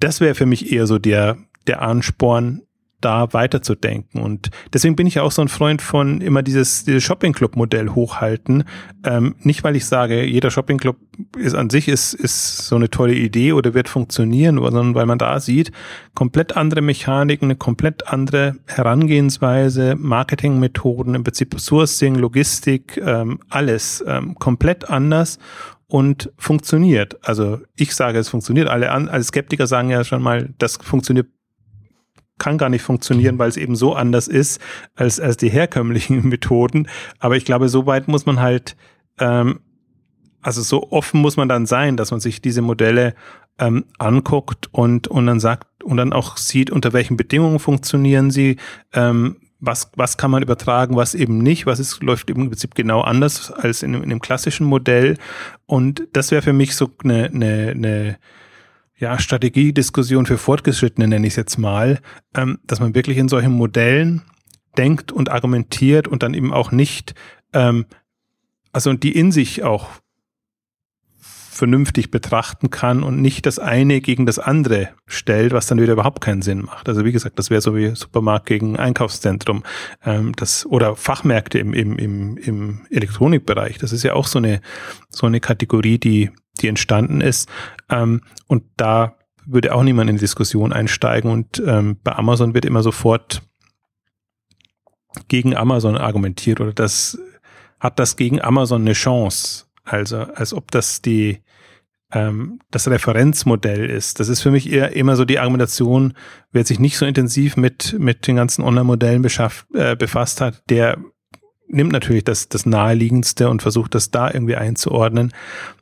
das wäre für mich eher so der, der Ansporn, da weiterzudenken. Und deswegen bin ich auch so ein Freund von immer dieses, dieses Shopping-Club-Modell hochhalten. Ähm, nicht, weil ich sage, jeder Shopping-Club ist an sich ist, ist so eine tolle Idee oder wird funktionieren, sondern weil man da sieht, komplett andere Mechaniken, eine komplett andere Herangehensweise, Marketingmethoden, im Prinzip Sourcing, Logistik, ähm, alles ähm, komplett anders und funktioniert. Also ich sage, es funktioniert. Alle, an, alle Skeptiker sagen ja schon mal, das funktioniert kann gar nicht funktionieren, weil es eben so anders ist als, als die herkömmlichen Methoden. Aber ich glaube, so weit muss man halt, ähm, also so offen muss man dann sein, dass man sich diese Modelle ähm, anguckt und, und dann sagt und dann auch sieht, unter welchen Bedingungen funktionieren sie, ähm, was, was kann man übertragen, was eben nicht, was ist, läuft im Prinzip genau anders als in, in dem klassischen Modell. Und das wäre für mich so eine, eine, eine ja, Strategiediskussion für Fortgeschrittene, nenne ich es jetzt mal, ähm, dass man wirklich in solchen Modellen denkt und argumentiert und dann eben auch nicht, ähm, also die in sich auch vernünftig betrachten kann und nicht das eine gegen das andere stellt, was dann wieder überhaupt keinen Sinn macht. Also wie gesagt, das wäre so wie Supermarkt gegen Einkaufszentrum ähm, das, oder Fachmärkte im, im, im, im Elektronikbereich. Das ist ja auch so eine, so eine Kategorie, die die entstanden ist. Ähm, und da würde auch niemand in die Diskussion einsteigen. Und ähm, bei Amazon wird immer sofort gegen Amazon argumentiert oder das hat das gegen Amazon eine Chance. Also als ob das die ähm, das Referenzmodell ist. Das ist für mich eher immer so die Argumentation, wer sich nicht so intensiv mit, mit den ganzen Online-Modellen äh, befasst hat, der nimmt natürlich das, das Naheliegendste und versucht das da irgendwie einzuordnen.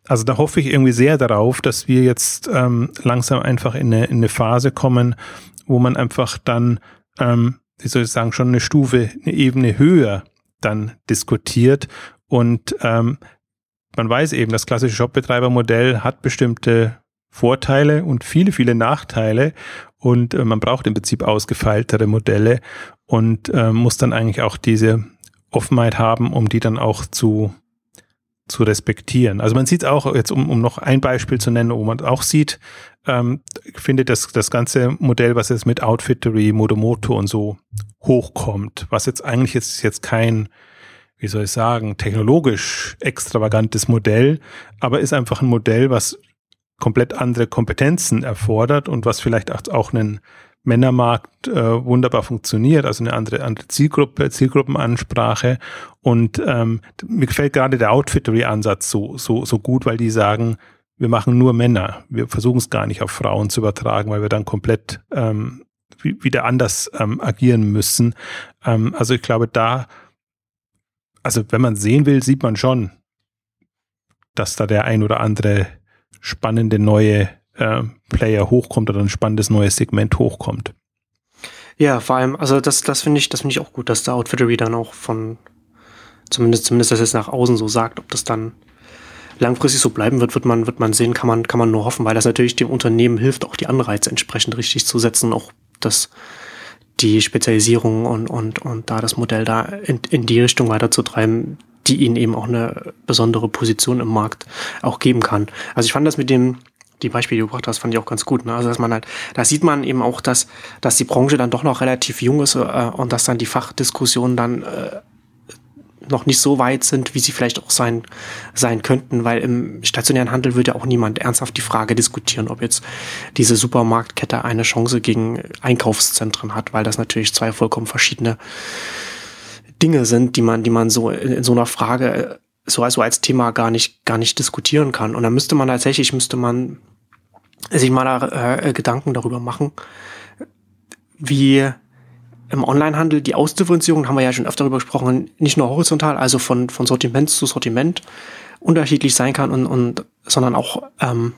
Also da hoffe ich irgendwie sehr darauf, dass wir jetzt ähm, langsam einfach in eine, in eine Phase kommen, wo man einfach dann, ähm, wie soll ich sagen, schon eine Stufe, eine Ebene höher dann diskutiert und ähm, man weiß eben, das klassische Shopbetreibermodell hat bestimmte Vorteile und viele, viele Nachteile und äh, man braucht im Prinzip ausgefeiltere Modelle und äh, muss dann eigentlich auch diese Offenheit haben, um die dann auch zu, zu respektieren. Also man sieht auch jetzt, um, um noch ein Beispiel zu nennen, wo man auch sieht, ähm, findet das, das ganze Modell, was jetzt mit Outfittery, Modomoto und so hochkommt, was jetzt eigentlich jetzt, jetzt kein wie soll ich sagen, technologisch extravagantes Modell, aber ist einfach ein Modell, was komplett andere Kompetenzen erfordert und was vielleicht auch einen Männermarkt äh, wunderbar funktioniert, also eine andere, andere Zielgruppe, Zielgruppenansprache. Und ähm, mir gefällt gerade der Outfittery-Ansatz so, so, so gut, weil die sagen, wir machen nur Männer. Wir versuchen es gar nicht auf Frauen zu übertragen, weil wir dann komplett ähm, wieder anders ähm, agieren müssen. Ähm, also ich glaube, da also wenn man sehen will, sieht man schon, dass da der ein oder andere spannende neue äh, Player hochkommt oder ein spannendes neues Segment hochkommt. Ja, vor allem, also das, das finde ich, das finde ich auch gut, dass der Outfittery dann auch von, zumindest, zumindest das jetzt nach außen so sagt, ob das dann langfristig so bleiben wird, wird man, wird man sehen, kann man, kann man nur hoffen, weil das natürlich dem Unternehmen hilft, auch die Anreize entsprechend richtig zu setzen, auch das, die Spezialisierung und, und, und da das Modell da in, in die Richtung weiterzutreiben, die ihnen eben auch eine besondere Position im Markt auch geben kann. Also ich fand das mit dem, die Beispiele, die du gebracht hast, fand ich auch ganz gut. Ne? Also dass man halt, da sieht man eben auch, dass, dass die Branche dann doch noch relativ jung ist äh, und dass dann die Fachdiskussionen dann äh, noch nicht so weit sind, wie sie vielleicht auch sein, sein könnten, weil im stationären Handel würde ja auch niemand ernsthaft die Frage diskutieren, ob jetzt diese Supermarktkette eine Chance gegen Einkaufszentren hat, weil das natürlich zwei vollkommen verschiedene Dinge sind, die man, die man so in, in so einer Frage so also als Thema gar nicht, gar nicht diskutieren kann. Und da müsste man tatsächlich, müsste man sich mal äh, Gedanken darüber machen, wie im Onlinehandel die Ausdifferenzierung, haben wir ja schon öfter darüber gesprochen, nicht nur horizontal, also von, von Sortiment zu Sortiment unterschiedlich sein kann und, und sondern auch ähm,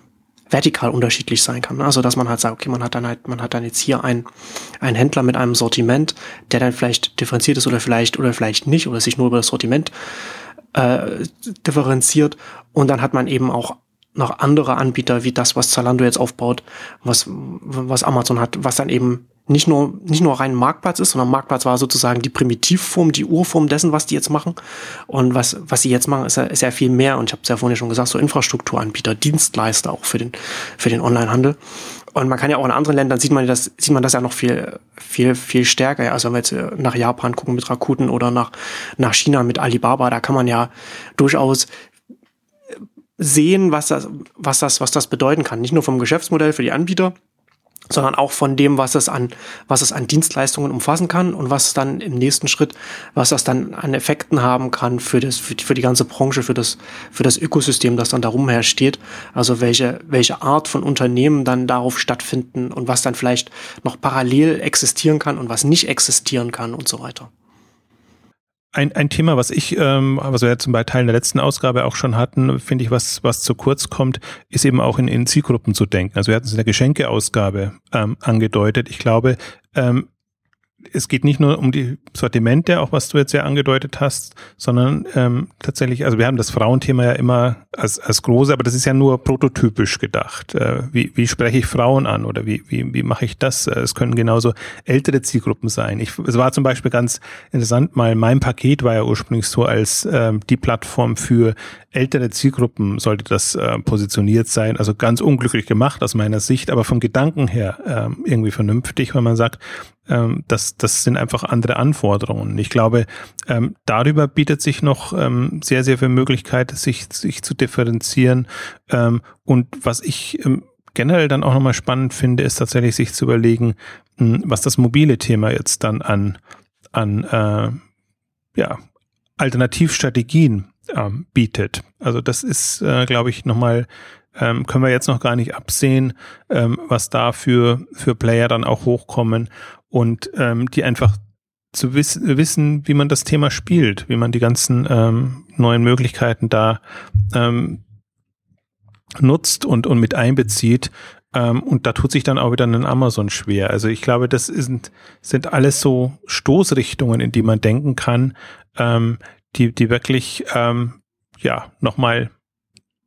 vertikal unterschiedlich sein kann. Also dass man halt sagt, okay, man hat dann halt, man hat dann jetzt hier einen, einen Händler mit einem Sortiment, der dann vielleicht differenziert ist oder vielleicht oder vielleicht nicht oder sich nur über das Sortiment äh, differenziert und dann hat man eben auch noch andere Anbieter wie das, was Zalando jetzt aufbaut, was, was Amazon hat, was dann eben nicht nur, nicht nur rein Marktplatz ist, sondern Marktplatz war sozusagen die Primitivform, die Urform dessen, was die jetzt machen. Und was, was sie jetzt machen, ist ja, ist ja viel mehr. Und ich habe es ja vorhin schon gesagt, so Infrastrukturanbieter, Dienstleister auch für den, für den Onlinehandel. Und man kann ja auch in anderen Ländern sieht man das, sieht man das ja noch viel, viel, viel stärker. Also wenn wir jetzt nach Japan gucken mit Rakuten oder nach, nach China mit Alibaba, da kann man ja durchaus sehen, was das, was das, was das bedeuten kann. Nicht nur vom Geschäftsmodell für die Anbieter, sondern auch von dem, was es an, was es an Dienstleistungen umfassen kann und was dann im nächsten Schritt, was das dann an Effekten haben kann für das, für die, für die ganze Branche, für das, für das Ökosystem, das dann darum her steht. Also welche, welche Art von Unternehmen dann darauf stattfinden und was dann vielleicht noch parallel existieren kann und was nicht existieren kann und so weiter. Ein, ein Thema, was ich, ähm, was wir ja zum Teil in der letzten Ausgabe auch schon hatten, finde ich, was, was zu kurz kommt, ist eben auch in, in Zielgruppen zu denken. Also wir hatten es in der Geschenkeausgabe ähm, angedeutet. Ich glaube, ähm, es geht nicht nur um die Sortimente, auch was du jetzt ja angedeutet hast, sondern ähm, tatsächlich, also wir haben das Frauenthema ja immer als, als große, aber das ist ja nur prototypisch gedacht. Äh, wie, wie spreche ich Frauen an oder wie, wie, wie mache ich das? Äh, es können genauso ältere Zielgruppen sein. Ich, es war zum Beispiel ganz interessant, mal mein Paket war ja ursprünglich so als ähm, die Plattform für ältere Zielgruppen sollte das äh, positioniert sein. Also ganz unglücklich gemacht aus meiner Sicht, aber vom Gedanken her äh, irgendwie vernünftig, wenn man sagt, ähm, das, das sind einfach andere Anforderungen. Ich glaube, ähm, darüber bietet sich noch ähm, sehr, sehr viel Möglichkeit, sich, sich zu differenzieren. Ähm, und was ich ähm, generell dann auch nochmal spannend finde, ist tatsächlich sich zu überlegen, hm, was das mobile Thema jetzt dann an, an äh, ja, Alternativstrategien ähm, bietet. Also das ist, äh, glaube ich, nochmal, ähm, können wir jetzt noch gar nicht absehen, ähm, was da für, für Player dann auch hochkommen und ähm, die einfach zu wiss wissen, wie man das Thema spielt, wie man die ganzen ähm, neuen Möglichkeiten da ähm, nutzt und, und mit einbezieht. Ähm, und da tut sich dann auch wieder ein Amazon schwer. Also ich glaube, das sind, sind alles so Stoßrichtungen, in die man denken kann, ähm, die, die wirklich ähm, ja nochmal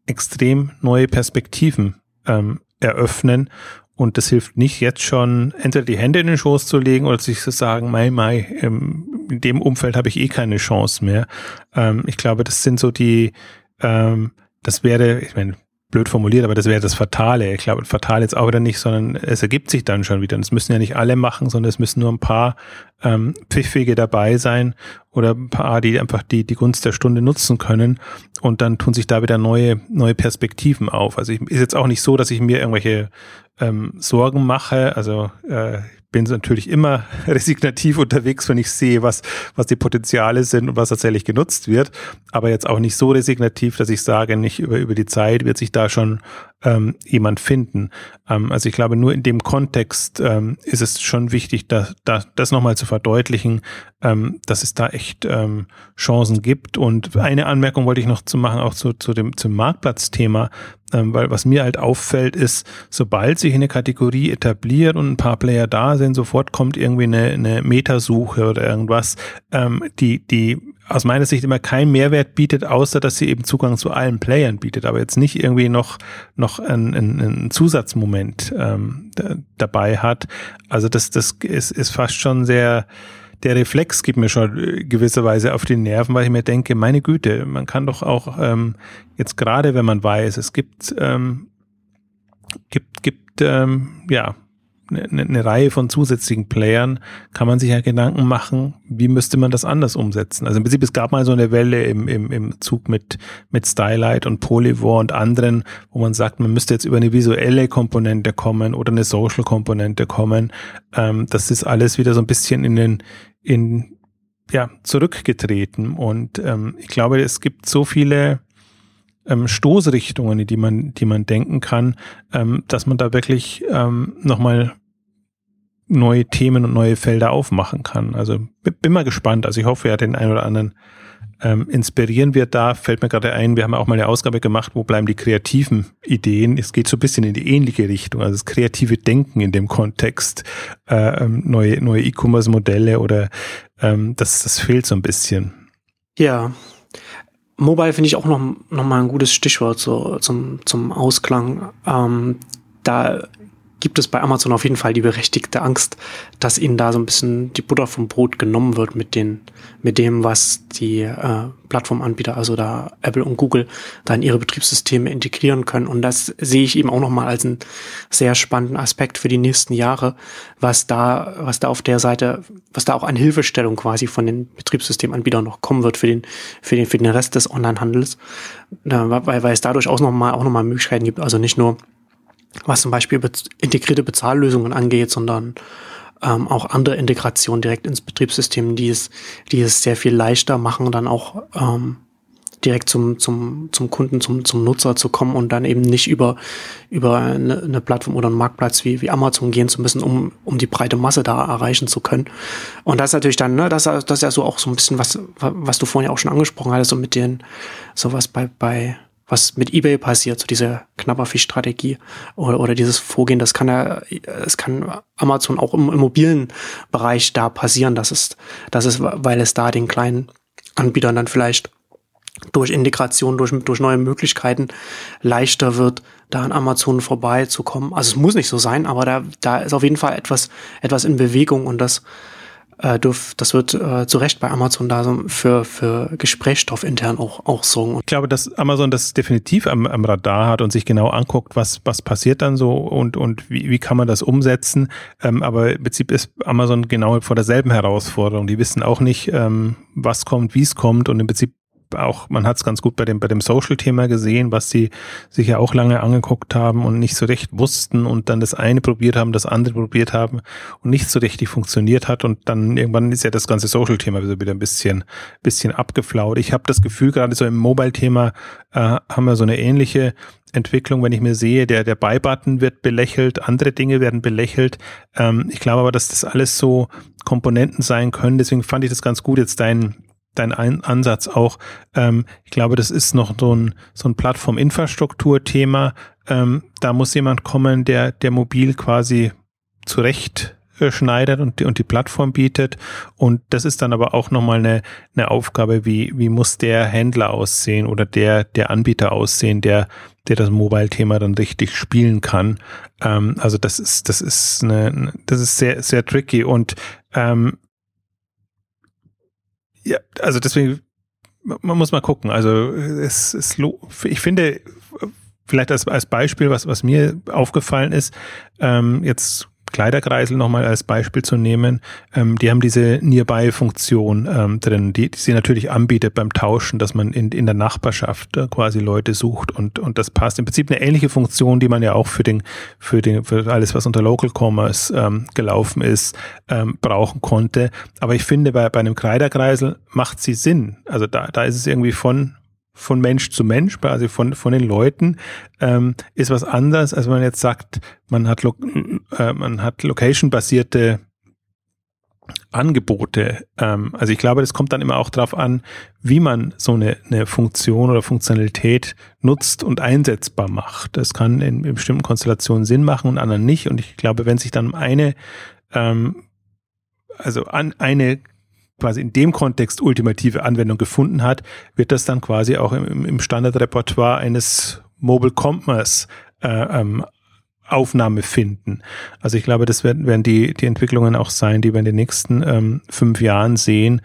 extrem neue Perspektiven ähm, eröffnen. Und das hilft nicht jetzt schon, entweder die Hände in den Schoß zu legen oder sich zu sagen, mai, mai, ähm, in dem Umfeld habe ich eh keine Chance mehr. Ähm, ich glaube, das sind so die, ähm, das wäre, ich meine, blöd formuliert, aber das wäre das Fatale. Ich glaube, fatal jetzt auch wieder nicht, sondern es ergibt sich dann schon wieder. Und es müssen ja nicht alle machen, sondern es müssen nur ein paar ähm, Pfiffige dabei sein oder ein paar, die einfach die, die Gunst der Stunde nutzen können. Und dann tun sich da wieder neue, neue Perspektiven auf. Also ich, ist jetzt auch nicht so, dass ich mir irgendwelche ähm, Sorgen mache. Also äh, bin natürlich immer resignativ unterwegs, wenn ich sehe, was, was die Potenziale sind und was tatsächlich genutzt wird. Aber jetzt auch nicht so resignativ, dass ich sage, nicht über, über die Zeit wird sich da schon ähm, jemand finden. Ähm, also ich glaube, nur in dem Kontext ähm, ist es schon wichtig, da, da, das nochmal zu verdeutlichen, ähm, dass es da echt ähm, Chancen gibt. Und eine Anmerkung wollte ich noch zu machen, auch zu, zu dem, zum Marktplatzthema, ähm, weil was mir halt auffällt, ist, sobald sich eine Kategorie etabliert und ein paar Player da sind, sofort kommt irgendwie eine, eine Metasuche oder irgendwas, ähm, die, die aus meiner Sicht immer keinen Mehrwert bietet, außer dass sie eben Zugang zu allen Playern bietet, aber jetzt nicht irgendwie noch, noch ein, ein, ein Zusatzmoment ähm, dabei hat. Also das, das ist, ist fast schon sehr, der Reflex gibt mir schon gewisserweise auf die Nerven, weil ich mir denke, meine Güte, man kann doch auch ähm, jetzt gerade, wenn man weiß, es gibt, ähm, gibt, gibt ähm, ja eine, eine Reihe von zusätzlichen Playern, kann man sich ja Gedanken machen, wie müsste man das anders umsetzen. Also im Prinzip, es gab mal so eine Welle im, im, im Zug mit, mit Stylight und Polyvore und anderen, wo man sagt, man müsste jetzt über eine visuelle Komponente kommen oder eine Social-Komponente kommen. Ähm, das ist alles wieder so ein bisschen in den, in, ja, zurückgetreten. Und ähm, ich glaube, es gibt so viele ähm, Stoßrichtungen, die man, die man denken kann, ähm, dass man da wirklich ähm, nochmal neue Themen und neue Felder aufmachen kann. Also bin mal gespannt. Also ich hoffe, ja, den einen oder anderen ähm, inspirieren wir da. Fällt mir gerade ein, wir haben auch mal eine Ausgabe gemacht, wo bleiben die kreativen Ideen. Es geht so ein bisschen in die ähnliche Richtung, also das kreative Denken in dem Kontext, äh, ähm, neue neue E-Commerce-Modelle oder ähm, das, das fehlt so ein bisschen. Ja, Mobile finde ich auch noch, noch mal ein gutes Stichwort so, zum, zum Ausklang. Ähm, da gibt es bei Amazon auf jeden Fall die berechtigte Angst, dass ihnen da so ein bisschen die Butter vom Brot genommen wird mit den, mit dem, was die äh, Plattformanbieter, also da Apple und Google, da in ihre Betriebssysteme integrieren können. Und das sehe ich eben auch nochmal als einen sehr spannenden Aspekt für die nächsten Jahre, was da, was da auf der Seite, was da auch an Hilfestellung quasi von den Betriebssystemanbietern noch kommen wird für den, für den, für den Rest des Onlinehandels, äh, weil, weil es dadurch auch nochmal, auch nochmal Möglichkeiten gibt, also nicht nur was zum Beispiel integrierte Bezahllösungen angeht, sondern ähm, auch andere Integrationen direkt ins Betriebssystem, die es, die es sehr viel leichter machen, dann auch ähm, direkt zum, zum, zum Kunden, zum, zum Nutzer zu kommen und dann eben nicht über, über eine, eine Plattform oder einen Marktplatz wie, wie Amazon gehen zu müssen, um, um die breite Masse da erreichen zu können. Und das ist natürlich dann, ne, das, das ist ja so auch so ein bisschen was, was du vorhin ja auch schon angesprochen hattest, so mit den, sowas bei, bei, was mit eBay passiert, so diese Knapperfisch-Strategie oder, oder dieses Vorgehen, das kann ja, es kann Amazon auch im, im mobilen Bereich da passieren, dass es, dass es, weil es da den kleinen Anbietern dann vielleicht durch Integration, durch, durch neue Möglichkeiten leichter wird, da an Amazon vorbeizukommen. Also es muss nicht so sein, aber da, da ist auf jeden Fall etwas, etwas in Bewegung und das, äh, dürf, das wird äh, zu Recht bei Amazon da so für, für Gesprächsstoff intern auch, auch sorgen. Ich glaube, dass Amazon das definitiv am, am Radar hat und sich genau anguckt, was, was passiert dann so und, und wie, wie kann man das umsetzen. Ähm, aber im Prinzip ist Amazon genau vor derselben Herausforderung. Die wissen auch nicht, ähm, was kommt, wie es kommt und im Prinzip auch, man hat es ganz gut bei dem, bei dem Social-Thema gesehen, was sie sich ja auch lange angeguckt haben und nicht so recht wussten und dann das eine probiert haben, das andere probiert haben und nicht so richtig funktioniert hat und dann irgendwann ist ja das ganze Social-Thema wieder ein bisschen, bisschen abgeflaut. Ich habe das Gefühl, gerade so im Mobile-Thema äh, haben wir so eine ähnliche Entwicklung, wenn ich mir sehe, der, der Buy-Button wird belächelt, andere Dinge werden belächelt. Ähm, ich glaube aber, dass das alles so Komponenten sein können. Deswegen fand ich das ganz gut, jetzt dein, dein Ein Ansatz auch. Ähm, ich glaube, das ist noch so ein, so ein Plattform-Infrastruktur-Thema. Ähm, da muss jemand kommen, der, der mobil quasi zurecht äh, schneidet und die, und die Plattform bietet. Und das ist dann aber auch nochmal eine, eine Aufgabe, wie, wie muss der Händler aussehen oder der, der Anbieter aussehen, der, der das Mobile-Thema dann richtig spielen kann. Ähm, also das ist, das ist eine, das ist sehr, sehr tricky und ähm, ja, also deswegen, man muss mal gucken. Also es ist, ich finde, vielleicht als, als Beispiel, was, was mir aufgefallen ist, ähm, jetzt Kleiderkreisel nochmal als Beispiel zu nehmen, ähm, die haben diese Nearby-Funktion ähm, drin, die, die sie natürlich anbietet beim Tauschen, dass man in, in der Nachbarschaft äh, quasi Leute sucht und, und das passt. Im Prinzip eine ähnliche Funktion, die man ja auch für den, für den, für alles, was unter Local Commerce ähm, gelaufen ist, ähm, brauchen konnte. Aber ich finde, bei, bei einem Kleiderkreisel macht sie Sinn. Also da, da ist es irgendwie von von Mensch zu Mensch, quasi von, von den Leuten, ähm, ist was anderes, als wenn man jetzt sagt, man hat, lo äh, hat location-basierte Angebote. Ähm, also ich glaube, das kommt dann immer auch darauf an, wie man so eine, eine Funktion oder Funktionalität nutzt und einsetzbar macht. Das kann in, in bestimmten Konstellationen Sinn machen und anderen nicht. Und ich glaube, wenn sich dann eine ähm, also an eine quasi in dem Kontext ultimative Anwendung gefunden hat, wird das dann quasi auch im, im Standardrepertoire eines Mobile Commerce äh, ähm, Aufnahme finden. Also ich glaube, das werden, werden die, die Entwicklungen auch sein, die wir in den nächsten ähm, fünf Jahren sehen.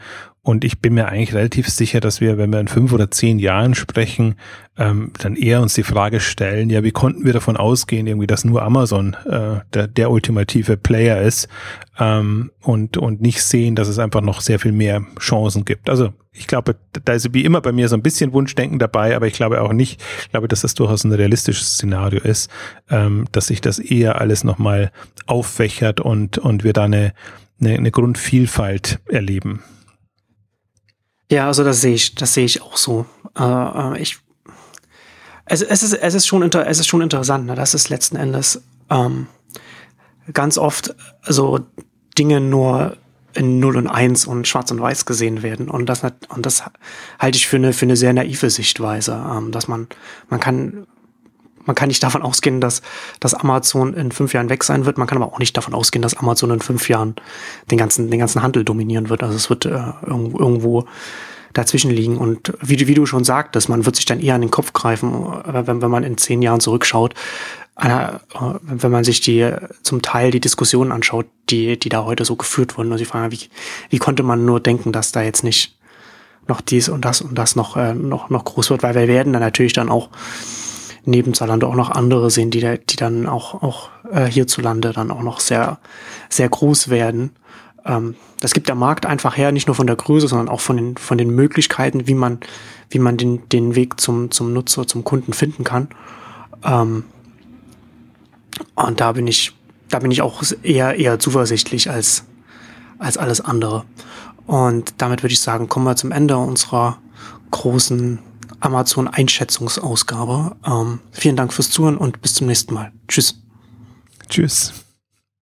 Und ich bin mir eigentlich relativ sicher, dass wir, wenn wir in fünf oder zehn Jahren sprechen, ähm, dann eher uns die Frage stellen, ja, wie konnten wir davon ausgehen, irgendwie, dass nur Amazon äh, der, der ultimative Player ist ähm, und, und nicht sehen, dass es einfach noch sehr viel mehr Chancen gibt. Also ich glaube, da ist wie immer bei mir so ein bisschen Wunschdenken dabei, aber ich glaube auch nicht, ich glaube, dass das durchaus ein realistisches Szenario ist, ähm, dass sich das eher alles nochmal auffächert und, und wir da eine, eine, eine Grundvielfalt erleben. Ja, also das sehe ich, das sehe ich auch so. Äh, äh, ich, es, es, ist, es, ist schon inter, es ist schon interessant, ne, dass es letzten Endes ähm, ganz oft so Dinge nur in 0 und 1 und schwarz und weiß gesehen werden. Und das, und das halte ich für eine, für eine sehr naive Sichtweise, ähm, dass man, man kann man kann nicht davon ausgehen, dass, dass Amazon in fünf Jahren weg sein wird. Man kann aber auch nicht davon ausgehen, dass Amazon in fünf Jahren den ganzen, den ganzen Handel dominieren wird. Also es wird äh, irgendwo dazwischen liegen. Und wie, wie du schon sagtest, man wird sich dann eher an den Kopf greifen, äh, wenn, wenn man in zehn Jahren zurückschaut. Äh, wenn man sich die zum Teil die Diskussionen anschaut, die, die da heute so geführt wurden. Und sie fragen, wie, wie konnte man nur denken, dass da jetzt nicht noch dies und das und das noch, äh, noch, noch groß wird, weil wir werden dann natürlich dann auch neben Zalando auch noch andere sehen, die, da, die dann auch, auch äh, hierzulande dann auch noch sehr, sehr groß werden. Ähm, das gibt der Markt einfach her, nicht nur von der Größe, sondern auch von den, von den Möglichkeiten, wie man, wie man den, den Weg zum, zum Nutzer, zum Kunden finden kann. Ähm, und da bin ich, da bin ich auch eher, eher zuversichtlich als, als alles andere. Und damit würde ich sagen, kommen wir zum Ende unserer großen Amazon-Einschätzungsausgabe. Ähm, vielen Dank fürs Zuhören und bis zum nächsten Mal. Tschüss. Tschüss.